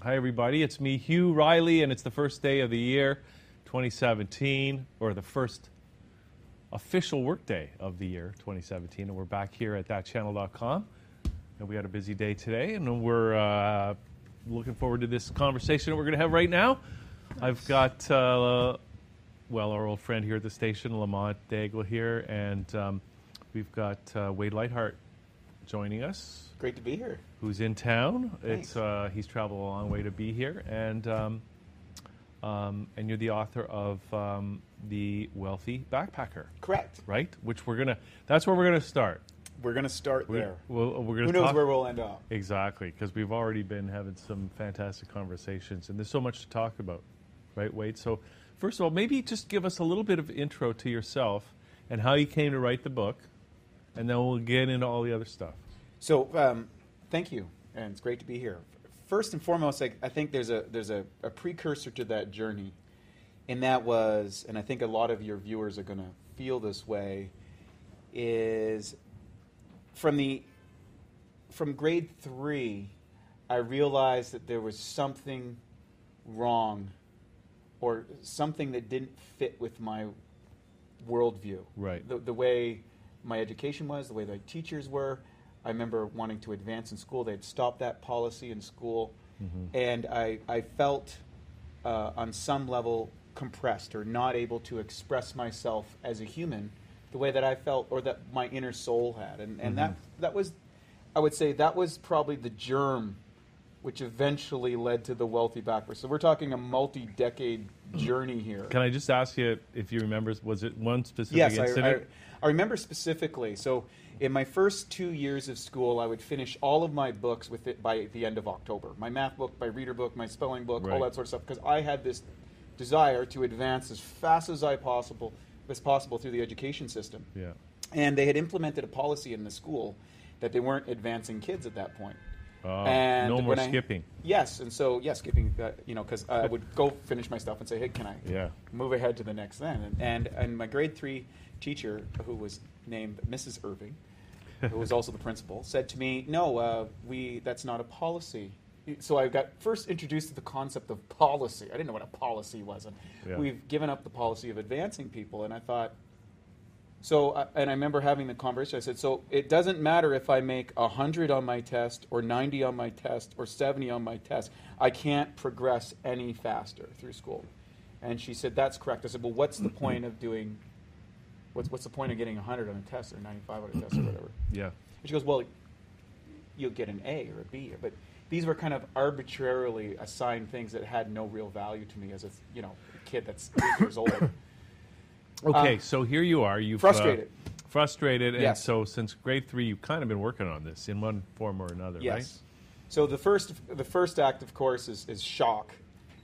Hi, everybody. It's me, Hugh Riley, and it's the first day of the year 2017, or the first official workday of the year 2017. And we're back here at thatchannel.com. And we had a busy day today, and we're uh, looking forward to this conversation that we're going to have right now. I've got, uh, well, our old friend here at the station, Lamont Daigle here, and um, we've got uh, Wade Lightheart joining us Great to be here. Who's in town. Thanks. It's uh, he's traveled a long way to be here, and um, um, and you're the author of um, the Wealthy Backpacker, Correct. right? Which we're gonna. That's where we're gonna start. We're going to start We're, there. we'll, we're gonna Who knows talk- where we'll end up? exactly because we've already been having some fantastic conversations, and there's so much to talk about, right, Wade? So first of all, maybe just give us a little bit of intro to yourself and how you came to write the book, and then we'll get into all the other stuff. So, um, thank you, and it's great to be here. First and foremost, I, I think there's a there's a, a precursor to that journey, and that was, and I think a lot of your viewers are going to feel this way, is from the from grade three, I realized that there was something wrong, or something that didn't fit with my worldview. Right. The, the way my education was, the way the teachers were. I remember wanting to advance in school. They'd stopped that policy in school. And I, I felt uh, on some level compressed or not able to express myself as a human the way that I felt or that my inner soul had. And, and that, that was, I would say, that was probably the germ which eventually led to the Wealthy Backpacker. So we're talking a multi-decade journey here. Can I just ask you if you remember? Was it one specific Yes, I, I, incident? I remember specifically. So, in my first two years of school, I would finish all of my books with it by the end of October. My math book, my reader book, my spelling book, Right. all that sort of stuff, because I had this desire to advance as fast as I possible as possible through the education system. yeah. And they had implemented a policy in the school that they weren't advancing kids at that point. Oh, and no more I- skipping. Yes, and so yes, skipping. Uh, you know, because I would go finish my stuff and say, "Hey, can I Yeah. move ahead to the next then?" And and, and my grade three teacher, who was named Mrs. Irving, who was also the principal, said to me, "No, uh, we that's not a policy." So I got first introduced to the concept of policy. I didn't know what a policy was, and Yeah. we've given up the policy of advancing people. And I thought, so, uh, and I remember having the conversation. I said, so it doesn't matter if I make 100 on my test, or 90 on my test, or 70 on my test. I can't progress any faster through school. And she said, that's correct. I said, well, what's the point of doing, what's, what's the point of getting 100 on a test, or 95 on a test, or whatever? Yeah. And she goes, well, you'll get an A or a B. But these were kind of arbitrarily assigned things that had no real value to me as a, you know, kid that's eight years old. Okay, Uh, so here you are. You've frustrated. Uh, frustrated, and Yes. so since grade three, you've kind of been working on this in one form or another, right? Yes. So the first the first act, of course, is, is shock,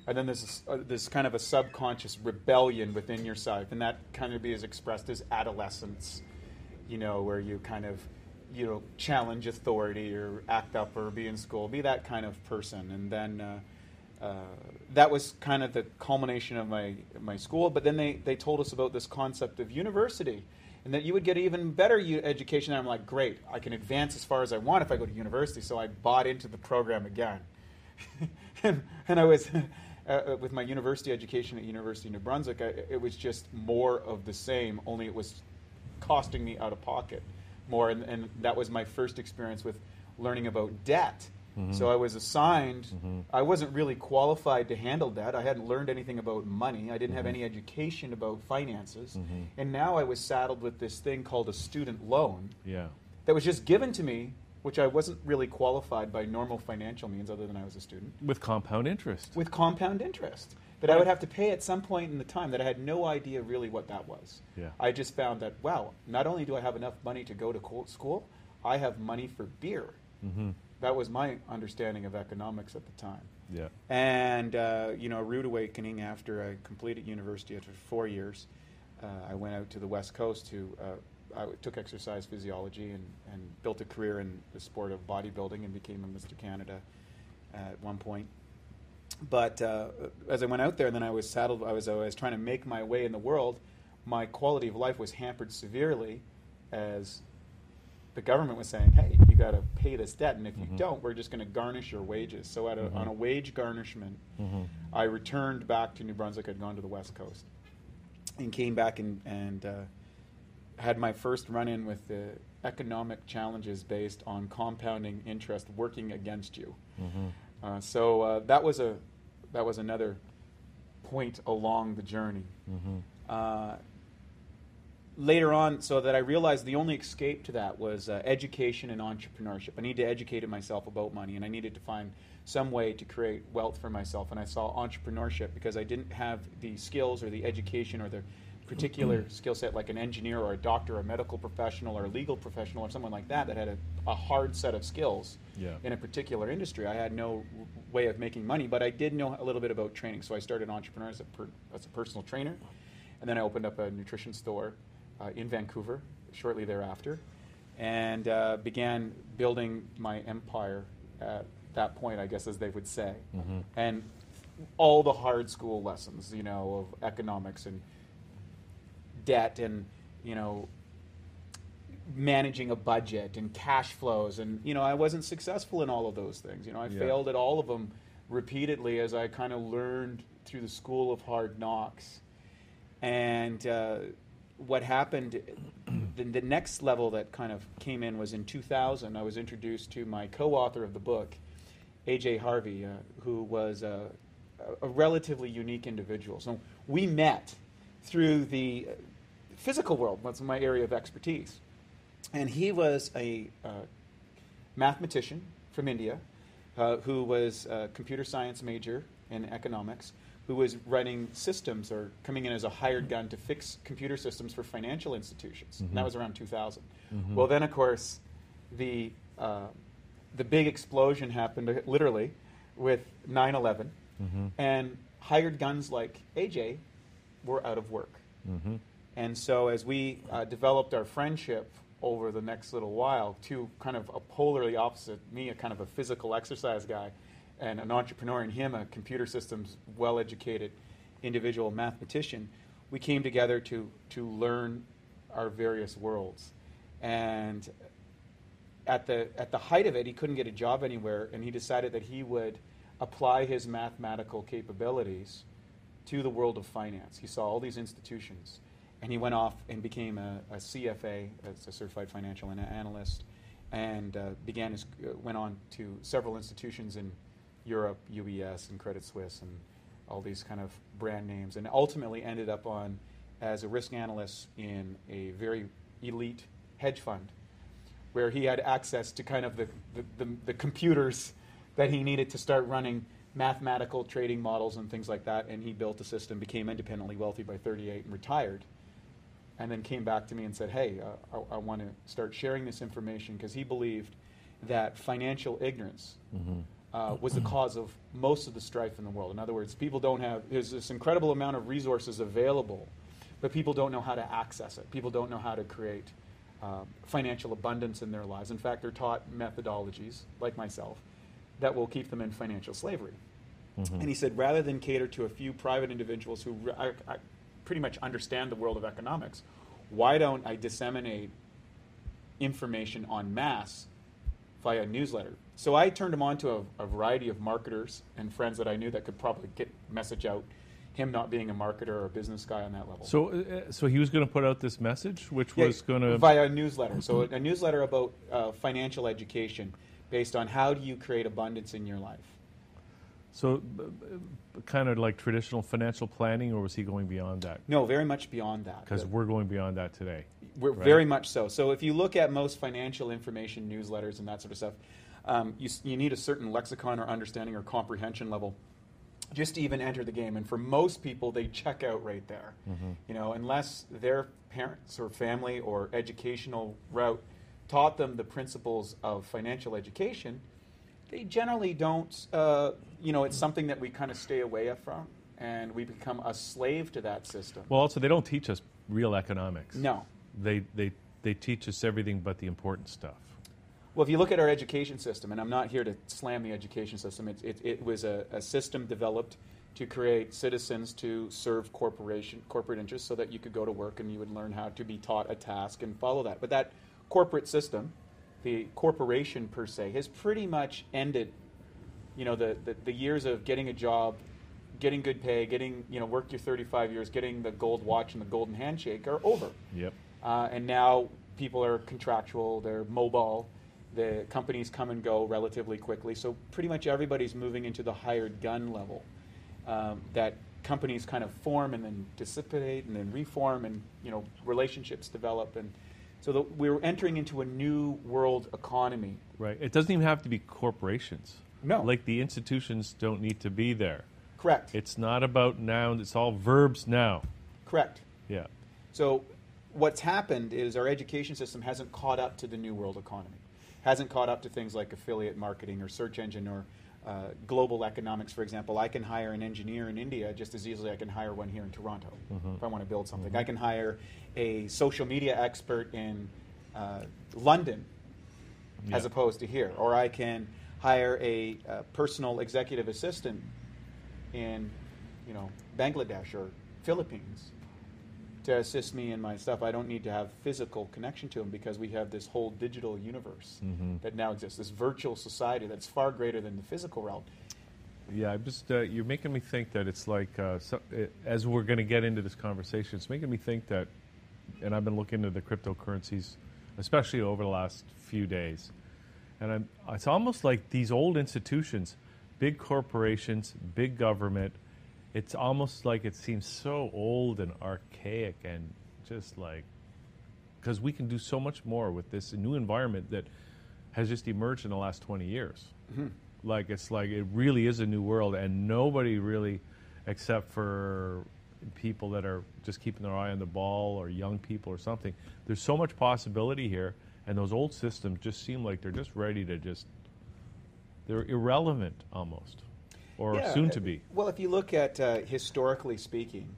and then there's this, uh, kind of a subconscious rebellion within yourself, and that kind of be is expressed as adolescence, you know, where you kind of you know challenge authority or act up or be in school, be that kind of person, and then. Uh, uh, that was kind of the culmination of my my school. But then they, they told us about this concept of university, and that you would get even better u- education. And I'm like, great, I can advance as far as I want if I go to university. So I bought into the program again, and, and I was. Uh, uh, with my university education at University of New Brunswick, I, it was just more of the same. Only it was costing me out of pocket more, and, and that was my first experience with learning about debt. Mm-hmm. So I was assigned. Mm-hmm. I wasn't really qualified to handle debt. I hadn't learned anything about money. I didn't have mm-hmm. any education about finances, and now I was saddled with this thing called a student loan Yeah. that was just given to me, which I wasn't really qualified by normal financial means, other than I was a student With compound interest. with compound interest that I would have to pay at some point in the time that I had no idea really what that was. Yeah. I just found that wow, not only do I have enough money to go to school, I have money for beer. mm-hmm. That was my understanding of economics at the time. Yeah. And uh, you know, a rude awakening after I completed university after four years. Uh, I went out to the West Coast to. Uh, I took exercise physiology and, and built a career in the sport of bodybuilding and became a Mr. Canada at one point. But uh, as I went out there, and then I was saddled. I was I was trying to make my way in the world. My quality of life was hampered severely, as the government was saying, "Hey, you got to pay this." debt, and if you don't, we're just going to garnish your wages. So, at a, Mm-hmm. on a wage garnishment, I returned back to New Brunswick. I'd gone to the West Coast, and came back and and uh, had my first run-in with the economic challenges based on compounding interest working against you. Uh, so uh, that was a that was another point along the journey. Uh, later on, so that I realized the only escape to that was uh, education and entrepreneurship. I needed to educate myself about money, and I needed to find some way to create wealth for myself. And I saw entrepreneurship because I didn't have the skills or the education or the particular skill set like an engineer or a doctor or a medical professional or a legal professional or someone like that that had a, a hard set of skills Yeah. in a particular industry. I had no way of making money, but I did know a little bit about training. So I started entrepreneur as a, per, as a personal trainer, and then I opened up a nutrition store uh, in Vancouver shortly thereafter, and uh, began building my empire at that point, I guess, as they would say, and all the hard school lessons, you know, of economics and debt and you know managing a budget and cash flows and you know I wasn't successful in all of those things. You know, I Yeah. failed at all of them repeatedly as I kind of learned through the school of hard knocks. And uh, what happened, the, the next level that kind of came in was in 2000. I was introduced to my co-author of the book, AJ Harvey, uh, who was a, a relatively unique individual. So we met through the physical world, that's my area of expertise. And he was a uh, mathematician from India uh, who was a computer science major in economics, who was running systems or coming in as a hired gun to fix computer systems for financial institutions. And that was around 2000. Well, then, of course, the, uh, the big explosion happened uh, literally with 9 11, and hired guns like AJ were out of work. And so, as we uh, developed our friendship over the next little while, two kind of a polarly opposite me, a kind of a physical exercise guy, and an entrepreneur, and him, a computer systems well educated individual mathematician, we came together to, to learn our various worlds. And at the, at the height of it, he couldn't get a job anywhere, and he decided that he would apply his mathematical capabilities to the world of finance. He saw all these institutions, and he went off and became a, a CFA, a certified financial analyst, and uh, began his, uh, went on to several institutions in Europe, UBS and Credit Suisse, and all these kind of brand names, and ultimately ended up on as a risk analyst in a very elite hedge fund where he had access to kind of the, the, the, the computers that he needed to start running mathematical trading models and things like that. And he built a system, became independently wealthy by 38, and retired. And then came back to me and said, Hey, uh, I, I want to start sharing this information because he believed that financial ignorance uh, was the cause of most of the strife in the world. In other words, people don't have, there's this incredible amount of resources available, but people don't know how to access it. People don't know how to create um, financial abundance in their lives. In fact, they're taught methodologies, like myself, that will keep them in financial slavery. And he said, rather than cater to a few private individuals who I, I pretty much understand the world of economics, why don't I disseminate information en masse via a newsletter? So I turned him on to a, a variety of marketers and friends that I knew that could probably get message out. Him not being a marketer or a business guy on that level. So, uh, so he was going to put out this message, which Yeah, was going to. via a newsletter. So a newsletter about uh, financial education, based on how do you create abundance in your life. So, kind of like traditional financial planning, or was he going beyond that? No, very much beyond that. Because we're going beyond that today. We're right? very much so. So if you look at most financial information newsletters and that sort of stuff, um, you, you need a certain lexicon or understanding or comprehension level just to even enter the game. And for most people, they check out right there. You know, unless their parents or family or educational route taught them the principles of financial education, they generally don't. Uh, you know, it's something that we kind of stay away from, and we become a slave to that system. Well, also they don't teach us real economics. No. They they they teach us everything but the important stuff. Well, if you look at our education system, and I'm not here to slam the education system, it, it, it was a, a system developed to create citizens to serve corporation corporate interests, so that you could go to work and you would learn how to be taught a task and follow that. But that corporate system the corporation per se has pretty much ended. You know, the, the, the years of getting a job, getting good pay, getting, you know, work your 35 years, getting the gold watch and the golden handshake are over. Yep. Uh, and now people are contractual, they're mobile, the companies come and go relatively quickly. So pretty much everybody's moving into the hired gun level. Um, that companies kind of form and then dissipate and then reform, and you know relationships develop, and so the, we're entering into a new world economy. Right. It doesn't even have to be corporations. No. Like the institutions don't need to be there. Correct. It's not about nouns. It's all verbs now. Correct. Yeah. So what's happened is our education system hasn't caught up to the new world economy, hasn't caught up to things like affiliate marketing or search engine or uh, global economics, for example. I can hire an engineer in India just as easily I can hire one here in Toronto if I want to build something. I can hire a social media expert in uh, London as opposed to here, or I can hire a, uh personal executive assistant in, you know, Bangladesh or Philippines to assist me in my stuff. I don't need to have physical connection to them because we have this whole digital universe Mhm. that now exists, this virtual society that's far greater than the physical realm. Yeah, I'm just uh, you're making me think that it's like uh, so, it, as we're going to get into this conversation, it's making me think that, and I've been looking into the cryptocurrencies, especially over the last few days, and I'm, it's almost like these old institutions, big corporations, big government. It's almost like it seems so old and archaic and just like because we can do so much more with this new environment that has just emerged in the last 20 years. Mm-hmm. Like it's like it really is a new world, and nobody really, except for people that are just keeping their eye on the ball or young people or something. There's so much possibility here, and those old systems just seem like they're just ready to just they're irrelevant almost, or Yeah, soon uh, to be. Well, if you look at uh, historically speaking,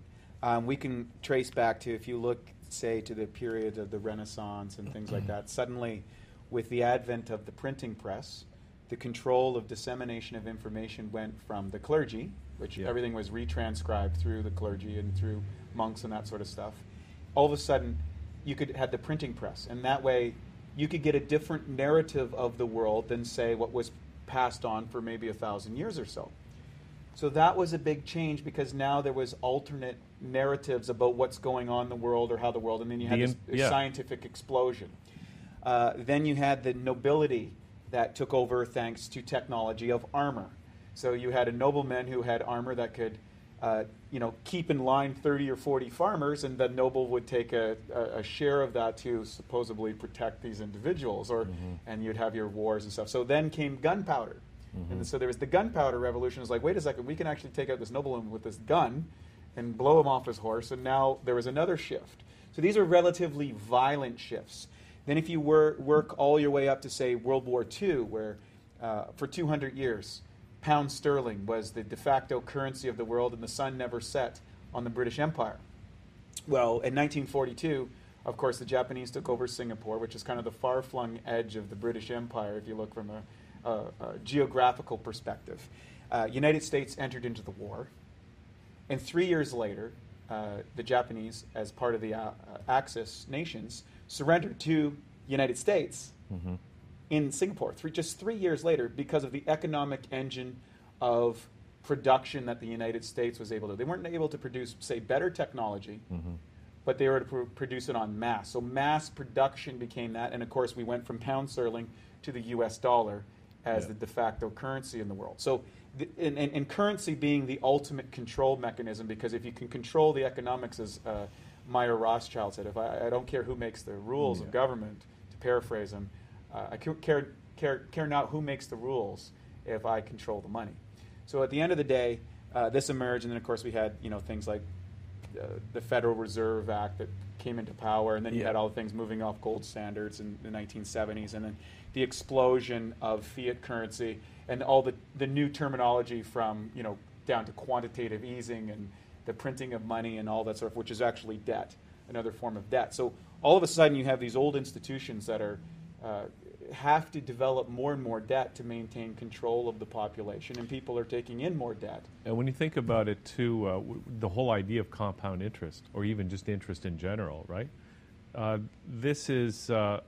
um, we can trace back to if you look, say, to the period of the Renaissance and things like that. Suddenly, with the advent of the printing press, the control of dissemination of information went from the clergy, which Yeah. everything was retranscribed through the clergy and through monks and that sort of stuff. All of a sudden, you could have the printing press, and that way, you could get a different narrative of the world than say what was passed on for maybe a thousand years or so. So that was a big change because now there was alternate narratives about what's going on in the world or how the world, and then you had The this, yeah. scientific explosion. Uh, then you had the nobility that took over thanks to technology of armor. So you had a nobleman who had armor that could, uh, you know, keep in line 30 or 40 farmers, and the noble would take a, a, a share of that to supposedly protect these individuals, or and you'd have your wars and stuff. So then came gunpowder. And so there was the gunpowder revolution. It was like, wait a second, we can actually take out this nobleman with this gun and blow him off his horse. And now there was another shift. So these are relatively violent shifts. Then if you were, work all your way up to, say, World War II, where uh, for 200 years, pound sterling was the de facto currency of the world and the sun never set on the British Empire. Well, in 1942, of course, the Japanese took over Singapore, which is kind of the far flung edge of the British Empire if you look from a, a, a geographical perspective. Uh, United States entered into the war, and three years later, uh, the Japanese, as part of the uh, uh, Axis nations, surrendered to United States in Singapore. Three, just three years later, because of the economic engine of production that the United States was able to. They weren't able to produce, say, better technology, but they were to pr- produce it on mass. So mass production became that, and of course, we went from pound sterling to the U.S. dollar as Yeah. the de facto currency in the world. So, the, and, and, and currency being the ultimate control mechanism, because if you can control the economics, as uh, Mayer Rothschild said, if I, I don't care who makes the rules of government, to paraphrase him, uh, I care, care, care not who makes the rules if I control the money. So at the end of the day, uh, this emerged, and then of course we had you know things like uh, the Federal Reserve Act that came into power, and then you Yeah. had all the things moving off gold standards in the 1970s, and then the explosion of fiat currency and all the, the new terminology from you know down to quantitative easing and the printing of money and all that sort of, which is actually debt, another form of debt. So all of a sudden you have these old institutions that are uh, have to develop more and more debt to maintain control of the population, and people are taking in more debt. And when you think about it, too, uh, w- the whole idea of compound interest, or even just interest in general, right? Uh, this is uh,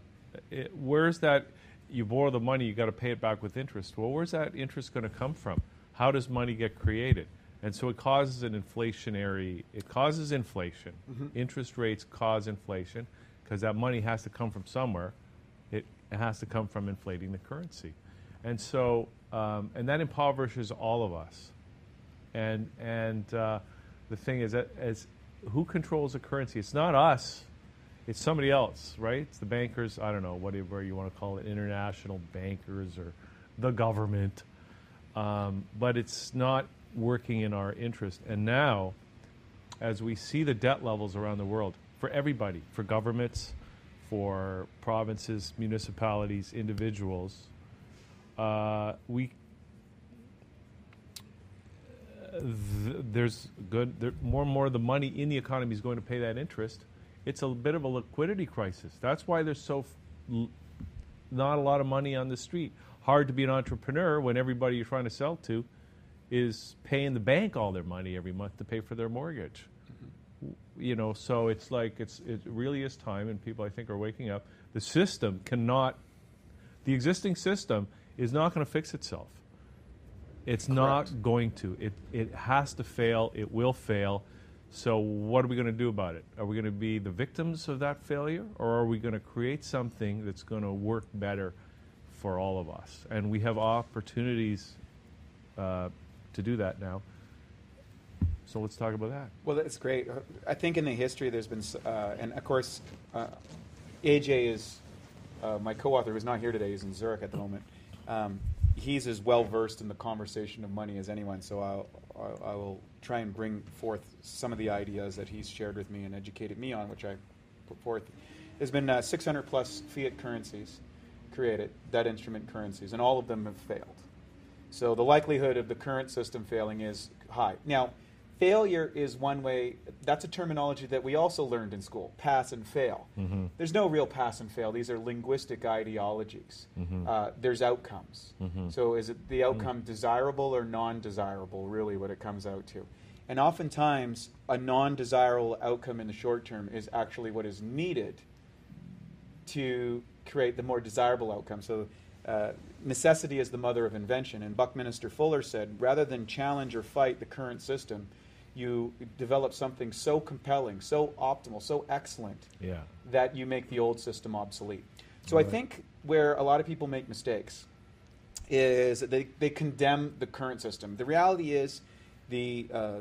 it, where's that? you borrow the money, you got to pay it back with interest. Well, where's that interest going to come from? How does money get created? And so it causes an inflationary, it causes inflation. Interest rates cause inflation because that money has to come from somewhere. It, has to come from inflating the currency. And so, um, and that impoverishes all of us. And, and uh, the thing is that as who controls the currency? It's not us. It's somebody else, right? It's the bankers. I don't know whatever you want to call it, international bankers or the government. Um, but it's not working in our interest. And now, as we see the debt levels around the world for everybody, for governments, for provinces, municipalities, individuals, uh, we th- there's good there, more and more of the money in the economy is going to pay that interest. It's a bit of a liquidity crisis. That's why there's so f- not a lot of money on the street. Hard to be an entrepreneur when everybody you're trying to sell to is paying the bank all their money every month to pay for their mortgage. You know, so it's like it's it really is time, and people I think are waking up. The system cannot, the existing system is not going to fix itself. It's Correct. not going to. It it has to fail. It will fail. So what are we going to do about it? Are we going to be the victims of that failure, or are we going to create something that's going to work better for all of us? And we have opportunities uh, to do that now. So let's talk about that. Well, that's great. I think in the history there's been, uh, and of course, uh, AJ is uh, my co-author who's not here today. He's in Zurich at the moment. Um, he's as well versed in the conversation of money as anyone. So I'll, I'll, I will try and bring forth some of the ideas that he's shared with me and educated me on, which I put forth. There's been uh, 600 plus fiat currencies created, debt instrument currencies, and all of them have failed. So the likelihood of the current system failing is high. Now, failure is one way, that's a terminology that we also learned in school pass and fail. Mhm. There's no real pass and fail, these are linguistic ideologies. Mhm. Uh, there's outcomes. Mhm. So is it the outcome desirable or non desirable, really, what it comes out to? And oftentimes, a non desirable outcome in the short term is actually what is needed to create the more desirable outcome. So, uh, necessity is the mother of invention. And Buckminster Fuller said rather than challenge or fight the current system, you develop something so compelling, so optimal, so excellent Yeah. that you make the old system obsolete. So I think where a lot of people make mistakes is they, they condemn the current system. The reality is the uh,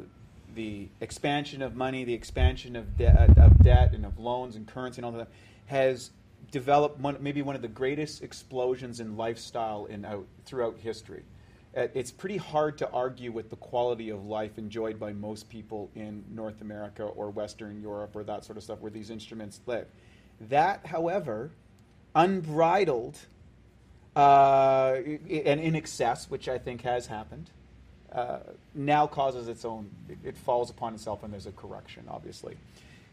the expansion of money, the expansion of, de- of debt and of loans and currency and all that has developed one, maybe one of the greatest explosions in lifestyle in out, throughout history. Uh, It's pretty hard to argue with the quality of life enjoyed by most people in North America or Western Europe or that sort of stuff where these instruments live. That, however, unbridled uh, and in excess, which I think has happened, uh, now causes its own, it, it falls upon itself and there's a correction, obviously.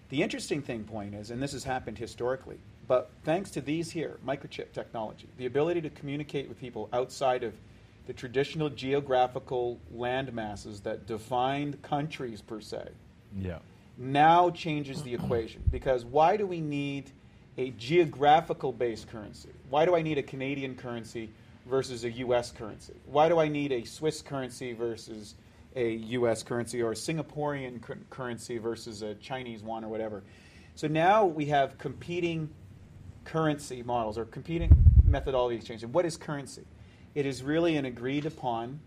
The interesting thing, point is, and this has happened historically, but thanks to these here, microchip technology, the ability to communicate with people outside of the traditional geographical land masses that defined countries per se, Yeah. now changes the equation. Because why do we need a geographical based currency? Why do I need a Canadian currency versus a US currency? Why do I need a Swiss currency versus a US currency or a Singaporean cur- currency versus a Chinese one or whatever? So now we have competing currency models or competing methodology exchange. And what is currency? It is really an agreed upon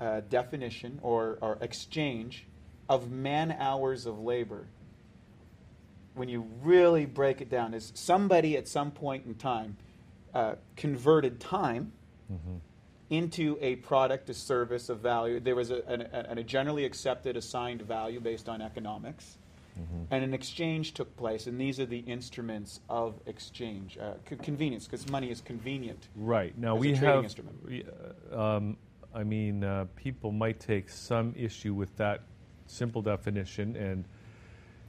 uh, definition or, or exchange of man hours of labor. When you really break it down, is somebody at some point in time uh, converted time hmm into a product, a service, a value. There was a, an- a, a generally accepted assigned value based on economics. Hmm And an exchange took place, and these are the instruments of exchange. Uh, c- convenience, because money is convenient. Right. Now we trading have. instrument. we, uh, um, I mean, uh, people might take some issue with that simple definition, and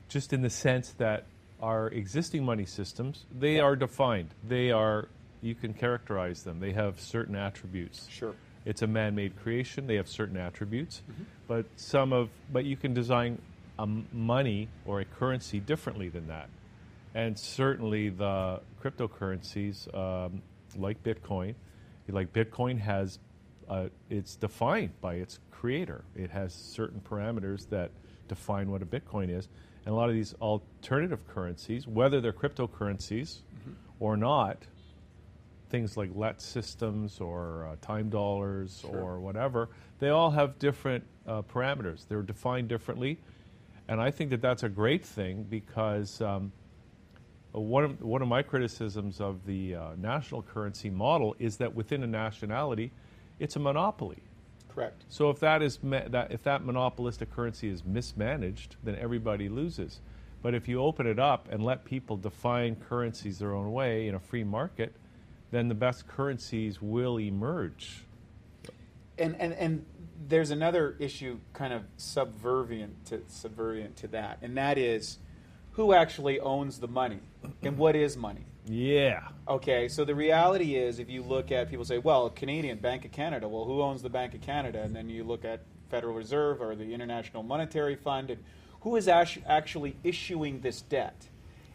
just in the sense that our existing money systems they Yeah. are defined. They are. You can characterize them. They have certain attributes. Sure. It's a man-made creation. They have certain attributes, Mhm. but some of but you can design a money or a currency differently than that. And certainly the cryptocurrencies um, like Bitcoin, like Bitcoin has, uh, it's defined by its creator. It has certain parameters that define what a Bitcoin is. And a lot of these alternative currencies, whether they're cryptocurrencies or not, things like LETS systems or uh, time dollars or whatever, they all have different uh, parameters. They're defined differently. And I think that that's a great thing because um, one, of, one of my criticisms of the uh, national currency model is that within a nationality, it's a monopoly. Correct. So if that is ma- that if that monopolistic currency is mismanaged, then everybody loses. But if you open it up and let people define currencies their own way in a free market, then the best currencies will emerge. And and and there's another issue kind of subservient to subservient to that, and that is who actually owns the money and what is money. Yeah. Okay, so the reality is, if you look at people say, well, Canadian Bank of Canada, well, who owns the Bank of Canada? And then you look at Federal Reserve or the International Monetary Fund, and who is actually issuing this debt?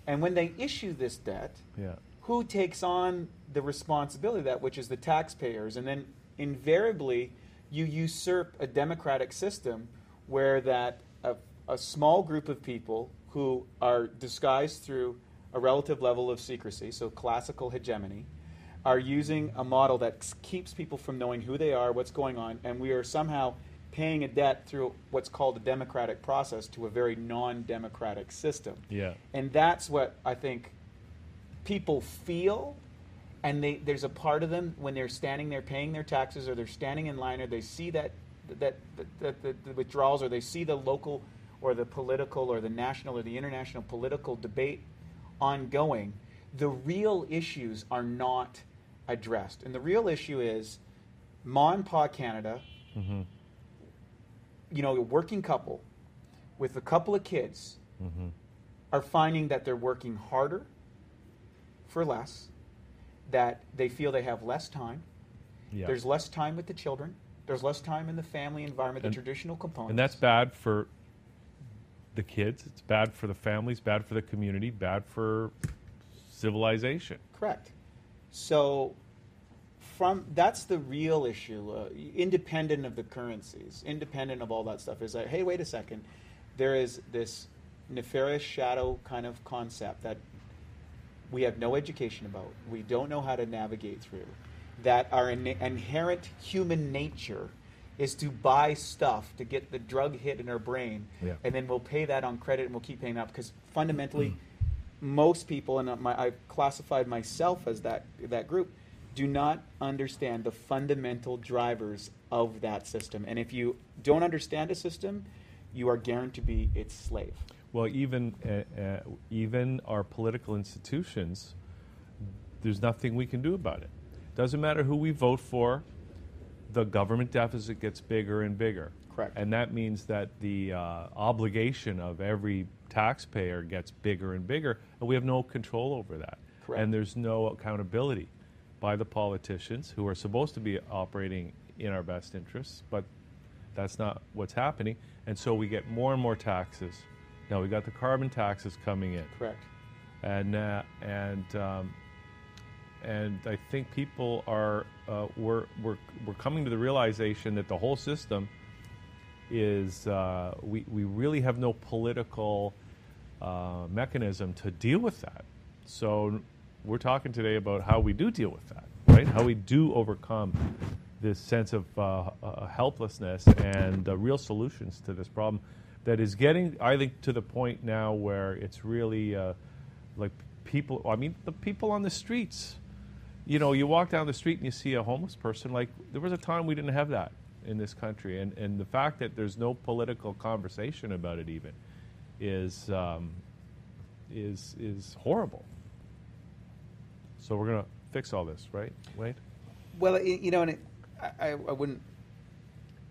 And when they issue this debt, Yeah. who takes on the responsibility of that, which is the taxpayers? And then invariably, you usurp a democratic system where that a, a small group of people who are disguised through a relative level of secrecy, so classical hegemony, are using a model that keeps people from knowing who they are, what's going on, and we are somehow paying a debt through what's called a democratic process to a very non-democratic system. Yeah. And that's what I think people feel and they, there's a part of them when they're standing there paying their taxes or they're standing in line or they see that that, that, that the, withdrawals or they see the local or the political or the national or the international political debate ongoing, the real issues are not addressed. And the real issue is Ma and Pa Canada, Mm-hmm. you know, a working couple with a couple of kids Mm-hmm. are finding that they're working harder for less, that they feel they have less time. Yeah. There's less time with the children. There's less time in the family environment, And- the traditional component. And that's bad for the kids. It's bad for the families. Bad for the community. Bad for civilization. Correct. So, from that's the real issue, uh, independent of the currencies, independent of all that stuff. Is that hey, wait a second, there is this nefarious shadow kind of concept that we have no education about. We don't know how to navigate through. That our in- inherent human nature is to buy stuff to get the drug hit in our brain, Yeah. and then we'll pay that on credit and we'll keep paying that because fundamentally, mm. most people, and my, I've classified myself as that that group, do not understand the fundamental drivers of that system. And if you don't understand a system, you are guaranteed to be its slave. Well, even uh, uh, even our political institutions, there's nothing we can do about it. Doesn't matter who we vote for, the government deficit gets bigger and bigger. Correct. And that means that the uh, obligation of every taxpayer gets bigger and bigger, and we have no control over that. Correct. And there's no accountability by the politicians who are supposed to be operating in our best interests, but that's not what's happening. And so we get more and more taxes. Now we got the carbon taxes coming in, Correct. and uh, and um, and I think people are uh, we're, we're we're coming to the realization that the whole system is uh, we we really have no political uh, mechanism to deal with that. So we're talking today about how we do deal with that, right? How we do overcome this sense of uh, uh, helplessness and real solutions to this problem that is getting, I think, to the point now where it's really uh, like people. I mean, the people on the streets. You know, you walk down the street and you see a homeless person. Like there was a time we didn't have that in this country, and and the fact that there's no political conversation about it even is um, is is horrible. So we're gonna fix all this, right? Wait. Well, you know, and it, I, I I wouldn't.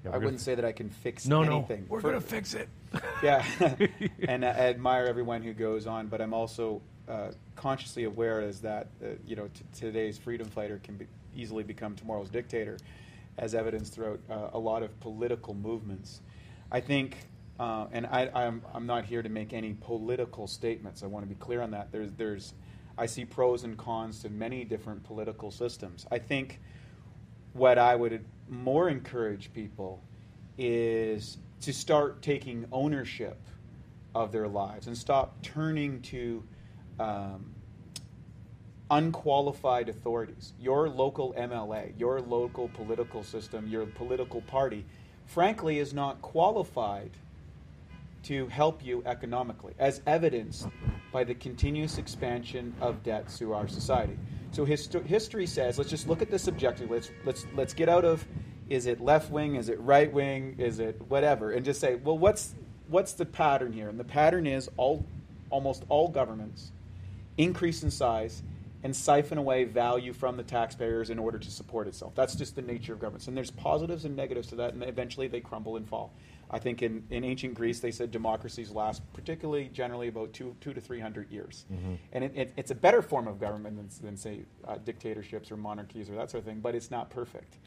Yeah, I wouldn't gonna- say that I can fix No, anything. no. We're gonna fix it. yeah, and I admire everyone who goes on, but I'm also uh, consciously aware is that uh, you know t- today's freedom fighter can be easily become tomorrow's dictator, as evidenced throughout uh, a lot of political movements. I think, uh, and I, I'm I'm not here to make any political statements. I want to be clear on that. There's there's I see pros and cons to many different political systems. I think what I would more encourage people is to start taking ownership of their lives and stop turning to um, unqualified authorities. Your local MLA, your local political system, your political party, frankly, is not qualified to help you economically, as evidenced by the continuous expansion of debt through our society. So histo- history says, let's just look at this objectively. Let's let's let's get out of is it left wing, is it right wing, is it whatever, and just say, well, what's what's the pattern here? And the pattern is all almost all governments increase in size and siphon away value from the taxpayers in order to support itself. That's just the nature of governments. And there's positives and negatives to that, and eventually they crumble and fall. I think in, in ancient Greece, they said democracies last particularly generally about two, two to three hundred years. Mm-hmm. And it, it, it's a better form of government than, than say, uh, dictatorships or monarchies or that sort of thing, but it's not perfect.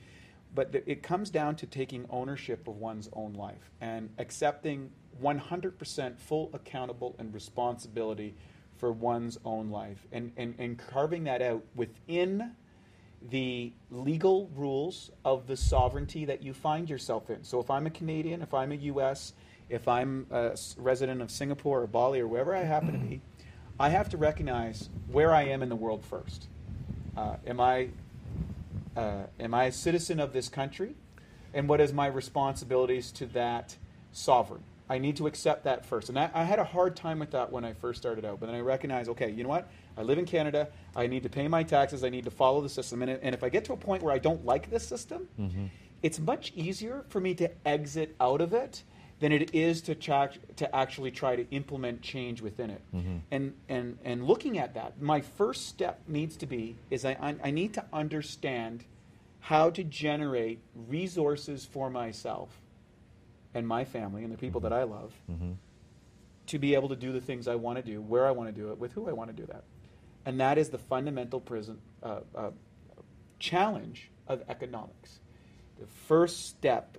But it comes down to taking ownership of one's own life and accepting 100% full accountable and responsibility for one's own life and, and, and carving that out within the legal rules of the sovereignty that you find yourself in. So if I'm a Canadian, if I'm a US, if I'm a resident of Singapore or Bali or wherever I happen to be, I have to recognize where I am in the world first. Uh, am I uh, am I a citizen of this country? And what is my responsibilities to that sovereign? I need to accept that first. And I, I, had a hard time with that when I first started out. But then I recognized, okay, you know what? I live in Canada. I need to pay my taxes. I need to follow the system. And, and if I get to a point where I don't like this system, mm-hmm. it's much easier for me to exit out of it than it is to, tra- to actually try to implement change within it. Mm-hmm. And, and, and looking at that, my first step needs to be is I, I, I need to understand how to generate resources for myself and my family and the people that I love mm-hmm. to be able to do the things I want to do, where I want to do it, with who I want to do that. And that is the fundamental prison, uh, uh, challenge of economics. The first step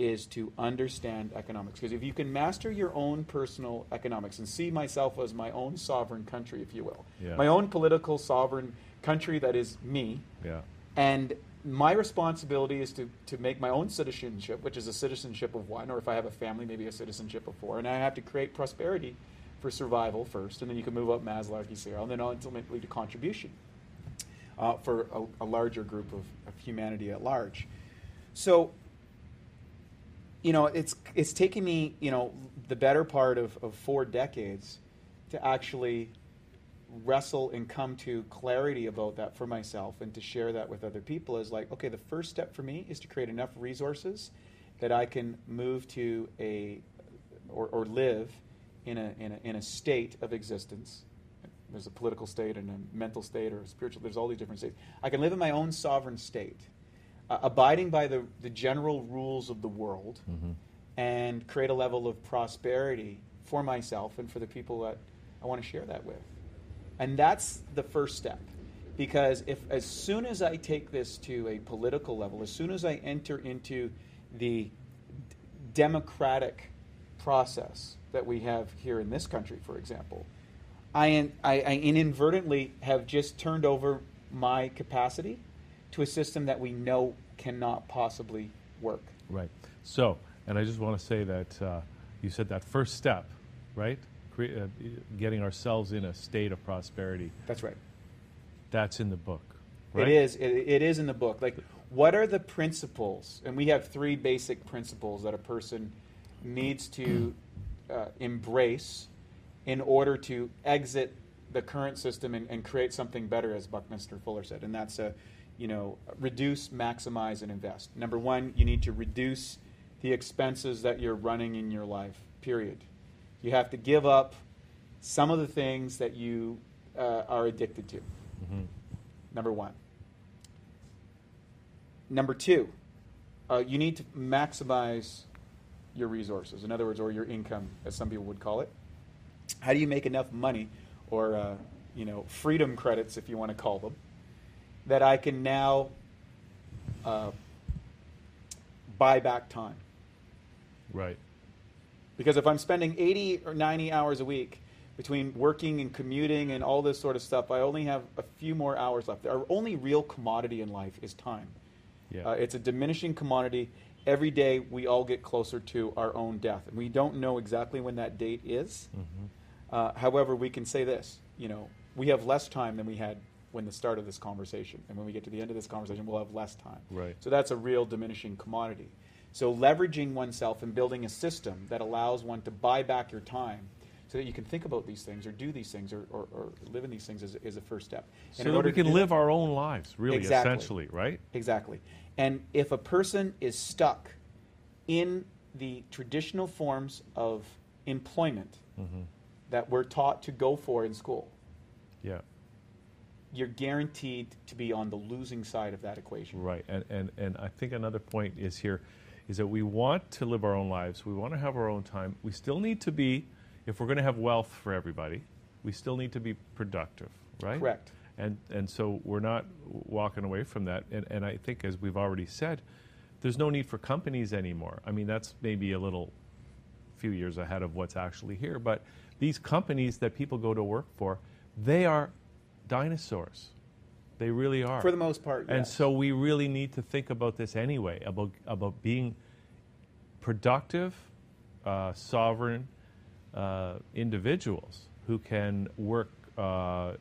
is to understand economics. Because if you can master your own personal economics and see myself as my own sovereign country, if you will, yeah. my own political sovereign country that is me, yeah. and my responsibility is to, to make my own citizenship, which is a citizenship of one, or if I have a family, maybe a citizenship of four. And I have to create prosperity for survival first, and then you can move up Maslow's scale, and then ultimately to contribution uh, for a, a, larger group of, of humanity at large. So, you know, it's it's taken me, you know, the better part of, of four decades to actually wrestle and come to clarity about that for myself and to share that with other people is like, okay, the first step for me is to create enough resources that I can move to a or, or live in a, in a in a state of existence. There's a political state and a mental state or a spiritual. There's all these different states. I can live in my own sovereign state, uh, abiding by the the general rules of the world, mm-hmm. and create a level of prosperity for myself and for the people that I want to share that with. And that's the first step. Because if as soon as I take this to a political level, as soon as I enter into the d- democratic process that we have here in this country, for example, I, I, I inadvertently have just turned over my capacity to a system that we know cannot possibly work. Right. So, and I just want to say that uh, you said that first step, right? cre- uh, getting ourselves in a state of prosperity. That's right. That's in the book. Right? It is. It, it is in the book. Like, what are the principles? And we have three basic principles that a person needs to uh, embrace in order to exit the current system and, and, create something better, as Buckminster Fuller said. And that's a, you know, reduce, maximize, and invest. Number one, you need to reduce the expenses that you're running in your life. Period. You have to give up some of the things that you uh, are addicted to. Mm-hmm. Number one. Number two, uh, you need to maximize your resources. In other words, or your income, as some people would call it. How do you make enough money, or uh, you know, freedom credits, if you want to call them, that I can now uh, buy back time? Right. Because if I'm spending 80 or 90 hours a week between working and commuting and all this sort of stuff, I only have a few more hours left. Our only real commodity in life is time. Yeah. Uh, it's a diminishing commodity. Every day we all get closer to our own death. And we don't know exactly when that date is. Mm-hmm. Uh, however, we can say this you know, we have less time than we had when the start of this conversation. And when we get to the end of this conversation, we'll have less time. Right. So that's a real diminishing commodity. So leveraging oneself and building a system that allows one to buy back your time so that you can think about these things or do these things or, or, or live in these things is, is a first step. And so in that order we can live that- our own lives, really, Exactly. essentially, right? Exactly. And if a person is stuck in the traditional forms of employment Mm-hmm. that we're taught to go for in school, Yeah. You're guaranteed to be on the losing side of that equation. Right, and, and, and I think another point is here is that we want to live our own lives. We want to have our own time. We still need to be, if we're going to have wealth for everybody, we still need to be productive, right? Correct. And, and so we're not walking away from that. And, and I think, as we've already said, there's no need for companies anymore. I mean, that's maybe a little few years ahead of what's actually here. But these companies that people go to work for, they are dinosaurs. They really are. For the most part, And yes. so we really need to think about this anyway about about being productive, uh, sovereign uh, individuals who can work, uh, uh,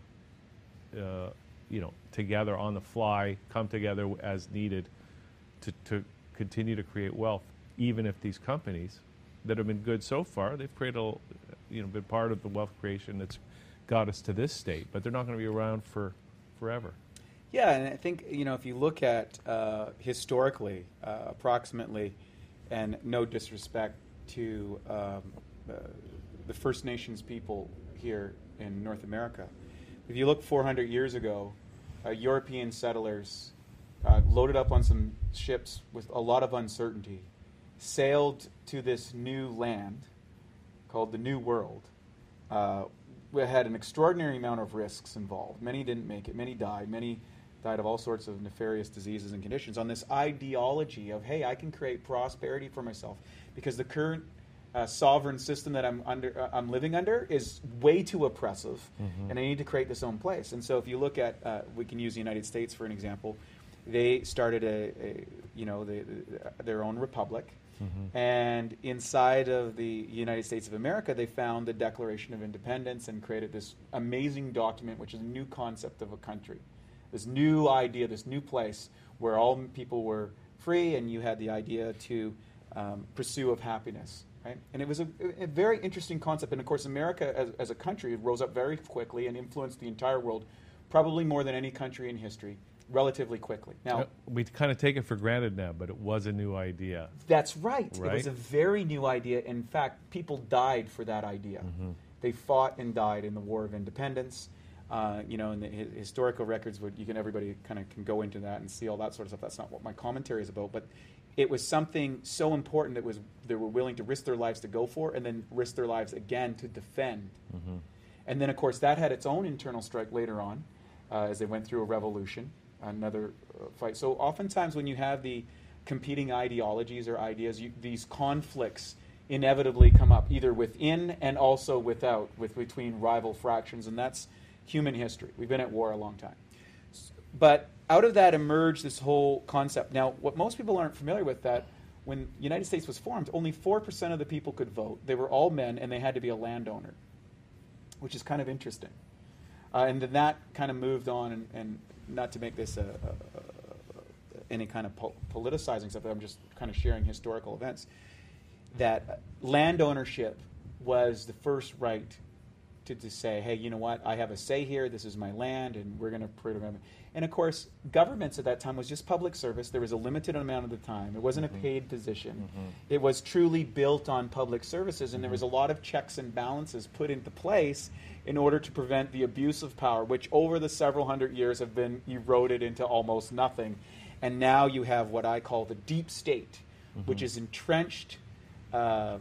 you know, together on the fly, come together as needed to, to continue to create wealth. Even if these companies that have been good so far, they've created, a, you know, been part of the wealth creation that's got us to this state, but they're not going to be around for forever. Yeah, and I think you know if you look at uh, historically, uh, approximately, and no disrespect to um, uh, the First Nations people here in North America, if you look 400 years ago, uh, European settlers uh, loaded up on some ships with a lot of uncertainty, sailed to this new land called the New World. We had an extraordinary amount of risks involved. Many didn't make it. Many died. Many died of all sorts of nefarious diseases and conditions on this ideology of, hey, I can create prosperity for myself because the current uh, sovereign system that I'm under, uh, I'm living under, is way too oppressive, and I need to create this own place. And so, if you look at, uh, we can use the United States for an example. They started a, a you know, the, their own republic. And inside of the United States of America, they found the Declaration of Independence and created this amazing document, which is a new concept of a country. This new idea, this new place where all people were free and you had the idea to um, pursue of happiness. Right? And it was a, a very interesting concept. And of course, America as, as a country rose up very quickly and influenced the entire world, probably more than any country in history, relatively quickly. Now, we kind of take it for granted now, but it was a new idea. That's right. It was a very new idea. In fact, people died for that idea. They fought and died in the War of Independence. Uh, you know, in the hi- historical records, would you can everybody kind of can go into that and see all that sort of stuff. That's not what my commentary is about, but it was something so important that was they were willing to risk their lives to go for, and then risk their lives again to defend. And then, of course, that had its own internal strike later on, uh, as they went through a revolution, another uh, fight. So, oftentimes, when you have the competing ideologies or ideas, you, these conflicts inevitably come up, either within and also without, with between rival fractions, and that's human history. We've been at war a long time. But out of that emerged this whole concept. Now, what most people aren't familiar with that when the United States was formed, only four percent of the people could vote. They were all men, and they had to be a landowner which is kind of interesting. Uh, and then that kind of moved on, and, and not to make this a, a, a, any kind of po- politicizing stuff, I'm just kind of sharing historical events. That land ownership was the first right to, to say, hey, you know what, I have a say here, this is my land, and we're going to program it. And of course, governments at that time was just public service. There was a limited amount of the time. It wasn't a paid position. It was truly built on public services, and there was a lot of checks and balances put into place in order to prevent the abuse of power, which over the several hundred years have been eroded into almost nothing. And now you have what I call the deep state, which is entrenched uh,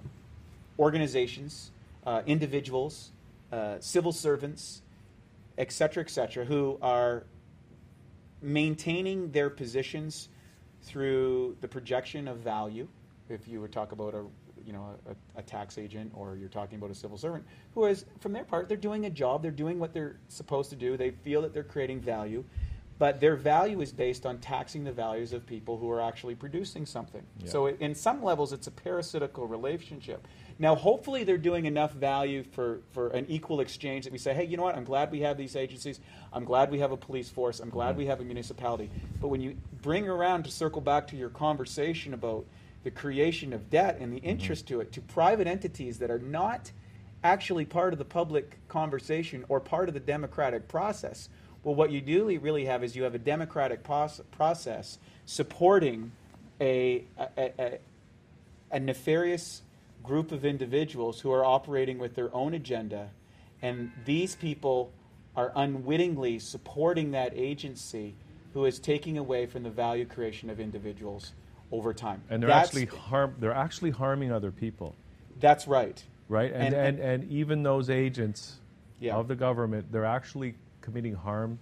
organizations, uh, individuals, uh, civil servants, et cetera, et cetera, who are maintaining their positions through the projection of value. If you would talk about a you know a, a tax agent or you're talking about a civil servant who is from their part they're doing a job they're doing what they're supposed to do they feel that they're creating value but their value is based on taxing the values of people who are actually producing something Yeah. so it, in some levels it's a parasitical relationship now hopefully they're doing enough value for, for an equal exchange that we say hey you know what? I'm glad we have these agencies. I'm glad we have a police force. I'm glad mm-hmm. we have a municipality. But when you bring around to circle back to your conversation about the creation of debt and the mm-hmm. interest to it to private entities that are not actually part of the public conversation or part of the democratic process. Well, what you do really have is you have a democratic process supporting a, a, a, a nefarious group of individuals who are operating with their own agenda, and these people are unwittingly supporting that agency who is taking away from the value creation of individuals over time. And they're That's- actually harm. They're actually harming other people, that's right. right? And And- and, and, even those agents Yeah. of the government, they're actually committing harm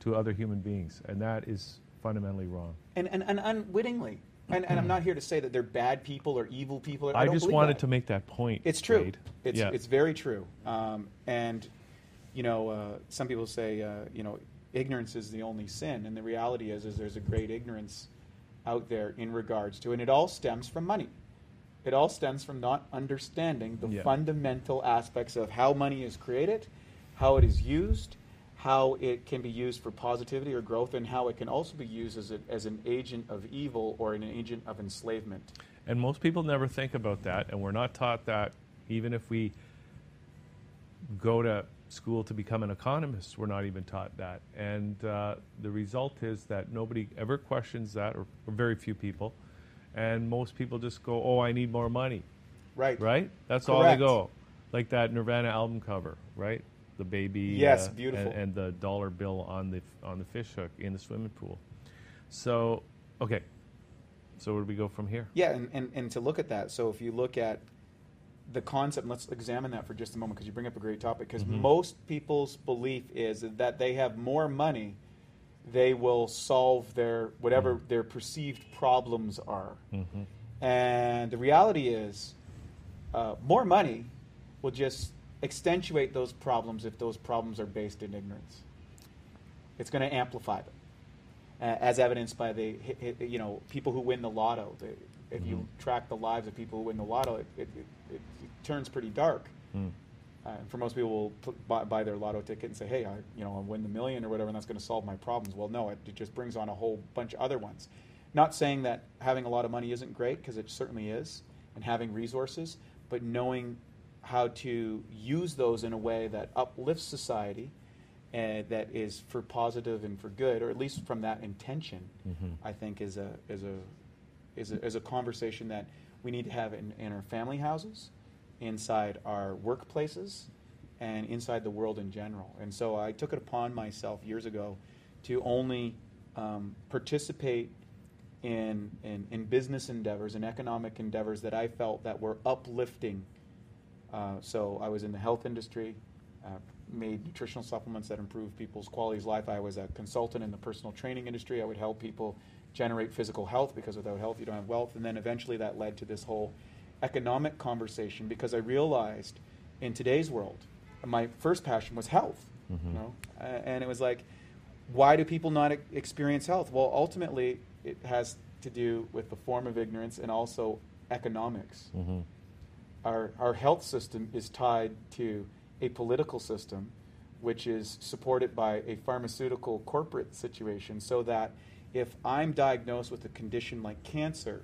to other human beings, and that is fundamentally wrong. and, and, and unwittingly. And, and I'm not here to say that they're bad people or evil people. I, I, just wanted that. to make that point. It's true. Wade. It's yeah. it's very true. Um, and you know, uh, some people say uh, you know ignorance is the only sin, and the reality is is there's a great ignorance out there in regards to, and it all stems from money. It all stems from not understanding the Yeah. fundamental aspects of how money is created, how it is used, how it can be used for positivity or growth, and how it can also be used as, a, as an agent of evil or an agent of enslavement. And most people never think about that, and we're not taught that. Even if we go to school to become an economist, we're not even taught that. And uh, the result is that nobody ever questions that, or, or very few people. And most people just go, "Oh, I need more money." Right. Right? That's all they Correct. go. Like that Nirvana album cover, right? The baby. Yes, uh, beautiful. And, and the dollar bill on the on the fish hook in the swimming pool. So, okay. So where do we go from here? Yeah, and, and, and to look at that, so if you look at the concept, let's examine that for just a moment because you bring up a great topic. Because Mhm. most people's belief is that they have more money, they will solve their whatever their perceived problems are. Mhm. And the reality is, uh, more money will just accentuate those problems if those problems are based in ignorance. It's going to amplify them, uh, as evidenced by the you know people who win the lotto. The, if you Mhm. track the lives of people who win the lotto, it, it, it, it, turns pretty dark. Mm. Uh, for most people, will put, buy, buy their lotto ticket and say, "Hey, I you know I'll win the million or whatever, and that's going to solve my problems." Well, no, it, it just brings on a whole bunch of other ones. Not saying that having a lot of money isn't great because it certainly is, and having resources, but knowing how to use those in a way that uplifts society, and that is for positive and for good, or at least from that intention, Mhm. I think is a is a is a, is a conversation that we need to have in, in our family houses, inside our workplaces, and inside the world in general. And so I took it upon myself years ago to only um, participate in, in in business endeavors and economic endeavors that I felt that were uplifting. Uh, so I was in the health industry, uh, made nutritional supplements that improve people's quality of life. I was a consultant in the personal training industry. I would help people generate physical health because without health you don't have wealth. And then eventually that led to this whole economic conversation because I realized in today's world, my first passion was health. Mhm. You know, uh, and it was like, why do people not experience health? Well, ultimately, it has to do with the form of ignorance and also economics Mhm. Our, our health system is tied to a political system which is supported by a pharmaceutical corporate situation so that if i'm diagnosed with a condition like cancer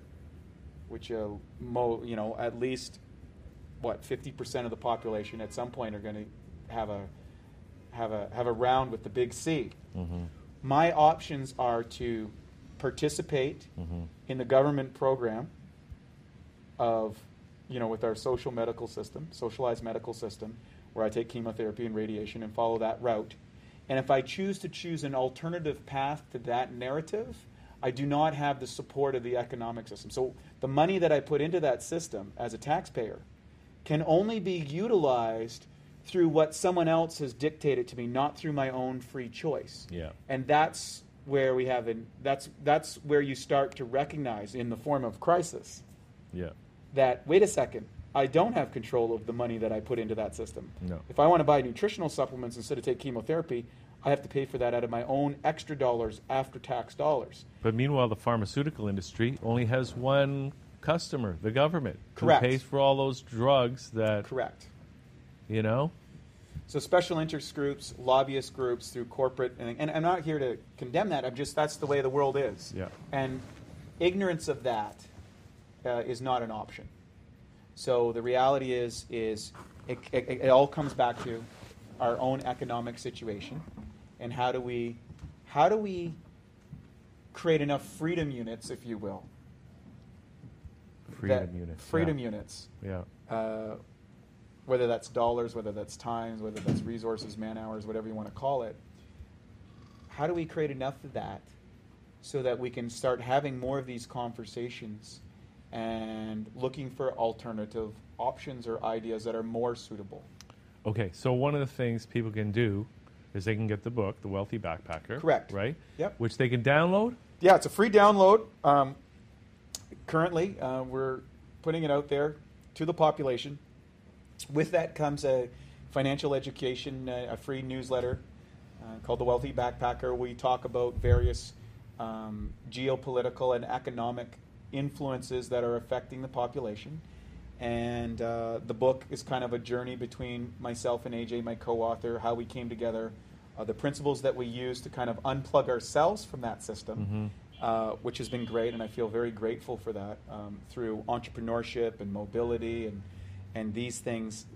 which uh, mo, you know at least what 50% of the population at some point are going to have a have a have a round with the big c Mhm. my options are to participate Mhm. in the government program of, you know, with our social medical system, socialized medical system, where I take chemotherapy and radiation and follow that route. And if I choose to choose an alternative path to that narrative, I do not have the support of the economic system. So the money that I put into that system as a taxpayer can only be utilized through what someone else has dictated to me, not through my own free choice Yeah. and that's where we have an that's that's where you start to recognize in the form of crisis Yeah. That wait a second, I don't have control of the money that I put into that system. No. If I want to buy nutritional supplements instead of take chemotherapy, I have to pay for that out of my own extra dollars after tax dollars. But meanwhile, the pharmaceutical industry only has one customer, the government, Correct. who pays for all those drugs that Correct. you know. So special interest groups, lobbyist groups through corporate, and, and I'm not here to condemn that. I'm just that's the way the world is. Yeah. And ignorance of that uh, is not an option. So the reality is, is it, it, it all comes back to our own economic situation, and how do we, how do we create enough freedom units, if you will, Freedom units. freedom yeah. units, Yeah. uh, whether that's dollars, whether that's times, whether that's resources, man hours, whatever you want to call it. How do we create enough of that so that we can start having more of these conversations and looking for alternative options or ideas that are more suitable? Okay, so one of the things people can do is they can get the book, The Wealthy Backpacker. Correct. Right? Yep. Which they can download. Yeah, it's a free download. Um, currently, uh, we're putting it out there to the population. With that comes a financial education, uh, a free newsletter uh, called The Wealthy Backpacker. We talk about various um, geopolitical and economic influences that are affecting the population. And uh, the book is kind of a journey between myself and AJ, my co author, how we came together, uh, the principles that we use to kind of unplug ourselves from that system, uh, which has been great. And I feel very grateful for that um, through entrepreneurship and mobility and, and these things.